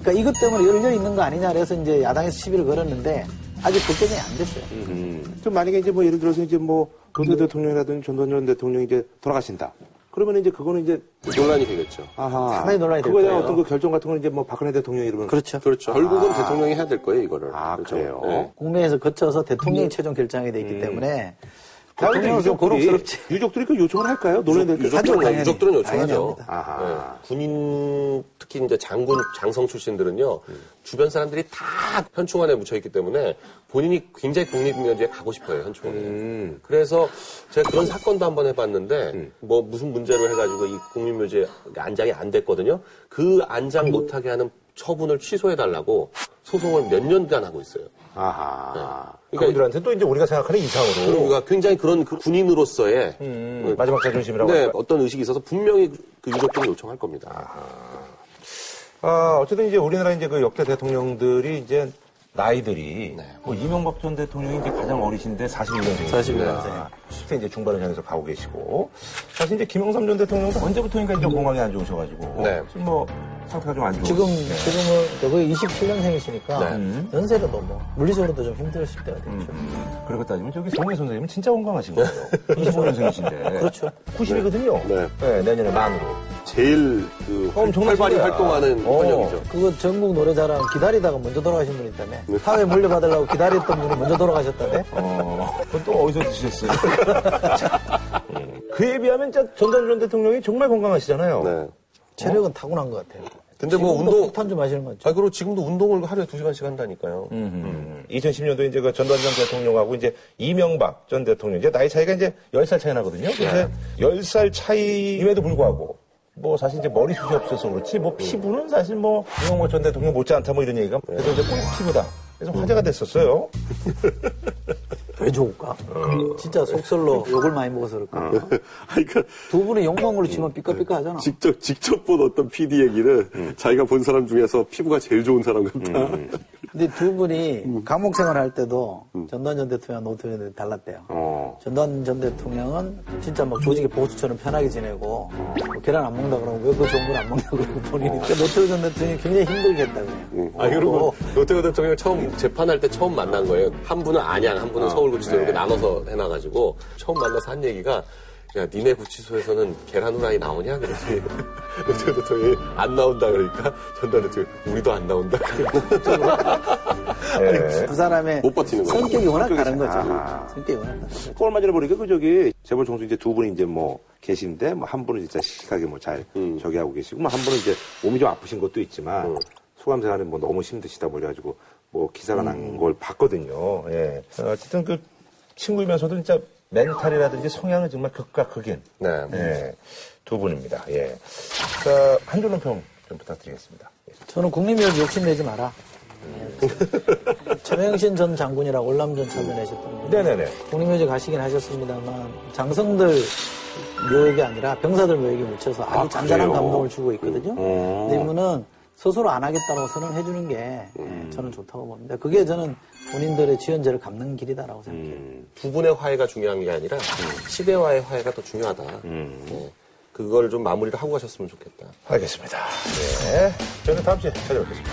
S3: 그러니까 이것 때문에 열려 있는 거 아니냐 그래서 이제 야당에서 시비를 걸었는데 아직 그 결정이 안 됐어요.
S4: 좀 만약에 이제 뭐 예를 들어서 이제 뭐 노태 대통령이라든지 전두환 전 대통령이 이제 돌아가신다. 그러면 이제 그거는 이제
S2: 논란이 되겠죠.
S4: 아하
S3: 상당히 논란이 될
S4: 그거에 대한. 어떤 그 결정 같은 건 이제 뭐 박근혜 대통령이 이러면
S3: 그렇죠.
S2: 그렇죠. 결국은 대통령이 해야 될 거예요, 이거를.
S4: 아,
S2: 그렇죠.
S4: 그래요?
S2: 네.
S3: 국내에서 거쳐서 대통령이 최종 결정이 돼 있기 때문에
S4: 다른데
S3: 대통령은 좀
S4: 유족들이
S3: 고록스럽지.
S4: 유족들이 그 요청을 할까요? 논의될 때
S3: 하죠,
S2: 유족들은,
S3: 당연히.
S2: 유족들은 요청하죠.
S4: 아하.
S2: 네. 군인 특히 이제 장군 장성 출신들은요 주변 사람들이 다 현충원에 묻혀 있기 때문에 본인이 굉장히 국립묘지에 가고 싶어요 현충원에.
S4: 음.
S2: 그래서 제가 그런 사건도 한번 해봤는데 뭐 무슨 문제로 해가지고 이 국립묘지에 안장이 안 됐거든요. 그 안장 못하게 하는 처분을 취소해 달라고 소송을 몇 년간 하고 있어요.
S4: 아하.
S2: 그러니까
S1: 그분들한테 또 이제 우리가 생각하는 이상으로
S2: 그러니까 굉장히 그런 그 군인으로서의
S1: 음, 마지막 자존심이라고
S2: 네? 어떤 의식이 있어서 분명히 그 유족들이 요청할 겁니다.
S1: 아, 어쨌든 이제 우리나라 이제 그 역대 대통령들이 이제 나이들이
S2: 네.
S1: 뭐 이명박 전 대통령이 이제 가장 어리신데 41년생.
S3: 41년생.
S1: 10대 이제 중반을 향해서 가고 계시고 사실 이제 김영삼 전 대통령도 언제부터인가 이제 건강이 안 좋으셔가지고
S2: 네.
S1: 지금 뭐 상태가 좀 안 좋으시고
S3: 지금 지금은 거의 27년생이시니까
S2: 네.
S3: 연세로도 뭐 물리적으로도 좀 힘드실 때가 됐죠.
S1: 그러고 따지면 저기 송혜 선생님은 진짜 건강하신 거예요. 25년생이신데.
S3: 그렇죠.
S1: 90이거든요.
S2: 네.
S1: 내년에 만으로.
S2: 제일 그
S1: 엄청난
S2: 활발히
S1: 시대야.
S2: 활동하는
S1: 어.
S2: 현역이죠.
S3: 그거 전국 노래자랑 기다리다가 먼저 돌아가신 분이 있다며. 사회 물려받으려고 기다렸던 분이 먼저 돌아가셨다네.
S1: 어, 그건 또 어디서 드셨어요? 자, 음, 그에 비하면 진짜 전두환 전 대통령이 정말 건강하시잖아요.
S2: 네.
S3: 체력은 타고난 것 같아요.
S2: 근데 뭐 운동,
S3: 폭탄 좀 하시는 거죠.
S2: 아, 그리고 지금도 운동을 하루에 두 시간씩 한다니까요.
S1: 음, 2010년도에 이제 그 전두환 전 대통령하고 이제 이명박 전 대통령, 이제 나이 차이가 이제 10살 차이 나거든요. 그래서 10살 차이임에도 불구하고 뭐 사실 이제 머리숱이 없어서 그렇지 뭐 피부는 사실 뭐 이명박 전 대통령 못지않다 뭐 이런 얘기가 그래서 이제 꼭 피부다. 그래서 화제가 됐었어요.
S3: 왜 좋을까? 진짜 속설로 욕을 많이 먹어서 그럴까?
S8: 아니, 그러니까
S3: 두 분이 욕만 그렇지만 삐까삐까 하잖아.
S8: 직접, 직접 본 어떤 PD 얘기를 자기가 본 사람 중에서 피부가 제일 좋은 사람 같다.
S3: 근데 두 분이 감옥 생활할 때도 전두환 전 대통령, 노태우는 달랐대요.
S4: 어.
S3: 전두환 전 대통령은 진짜 막 조직의 보수처럼 편하게 지내고 뭐 계란 안 먹는다 그러면 왜 그 좋은 걸 안 먹냐고 그러고 본인이 그러니까 노태우 전 대통령이 굉장히 힘들게 했다 그래요.
S2: 아, 그리고 노태우 대통령 처음 재판할 때 처음 만난 거예요. 한 분은 안양, 한 분은 서울 구치소 이렇게 나눠서 해놔가지고 처음 만나서 한 얘기가 야, 니네 구치소에서는 계란 후라이 나오냐? 그랬더니 노태우 대통령이 안 나온다 그러니까 전두환 대통령이 우리도 안 나온다.
S1: 예.
S3: 두 사람의
S8: 못 버티는 거예요.
S3: 성격이 워낙 다른 거죠.
S4: 아.
S3: 성격이 워낙 다른 거죠.
S4: 그 얼마 전에 보니까 그 저기 재벌 총수 이제 두 분이 이제 뭐 계신데 뭐 한 분은 진짜 씩씩하게 뭐잘 저기 하고 계시고 뭐 한 분은 이제 몸이 좀 아프신 것도 있지만 소감 생활은 뭐 너무 힘드시다 뭐 이래가지고 뭐 기사가 난 걸 봤거든요.
S1: 예. 어, 어쨌든 그 친구이면서도 진짜 멘탈이라든지 성향은 정말 극과 극인.
S2: 네.
S1: 예. 두 분입니다. 예. 자, 한 줄로 평 좀 부탁드리겠습니다. 예.
S3: 저는 국립묘지 욕심내지 마라. 최명신 전 장군이라고 월남전 참여하셨던 분.
S1: 네네네.
S3: 국립묘지 가시긴 하셨습니다만 장성들 묘역이 아니라 병사들 묘역에 묻혀서 아주 잔잔한
S4: 그래요?
S3: 감동을 주고 있거든요. 근데 이분은 스스로 안 하겠다고 선언해주는 게 예, 저는 좋다고 봅니다. 그게 저는 본인들의 지연제를 갚는 길이다라고 생각해요.
S2: 두 분의 화해가 중요한 게 아니라 시대와의 화해가 더 중요하다. 네. 그걸 좀 마무리를 하고 가셨으면 좋겠다.
S1: 알겠습니다. 예. 저는 다음 주에 찾아뵙겠습니다.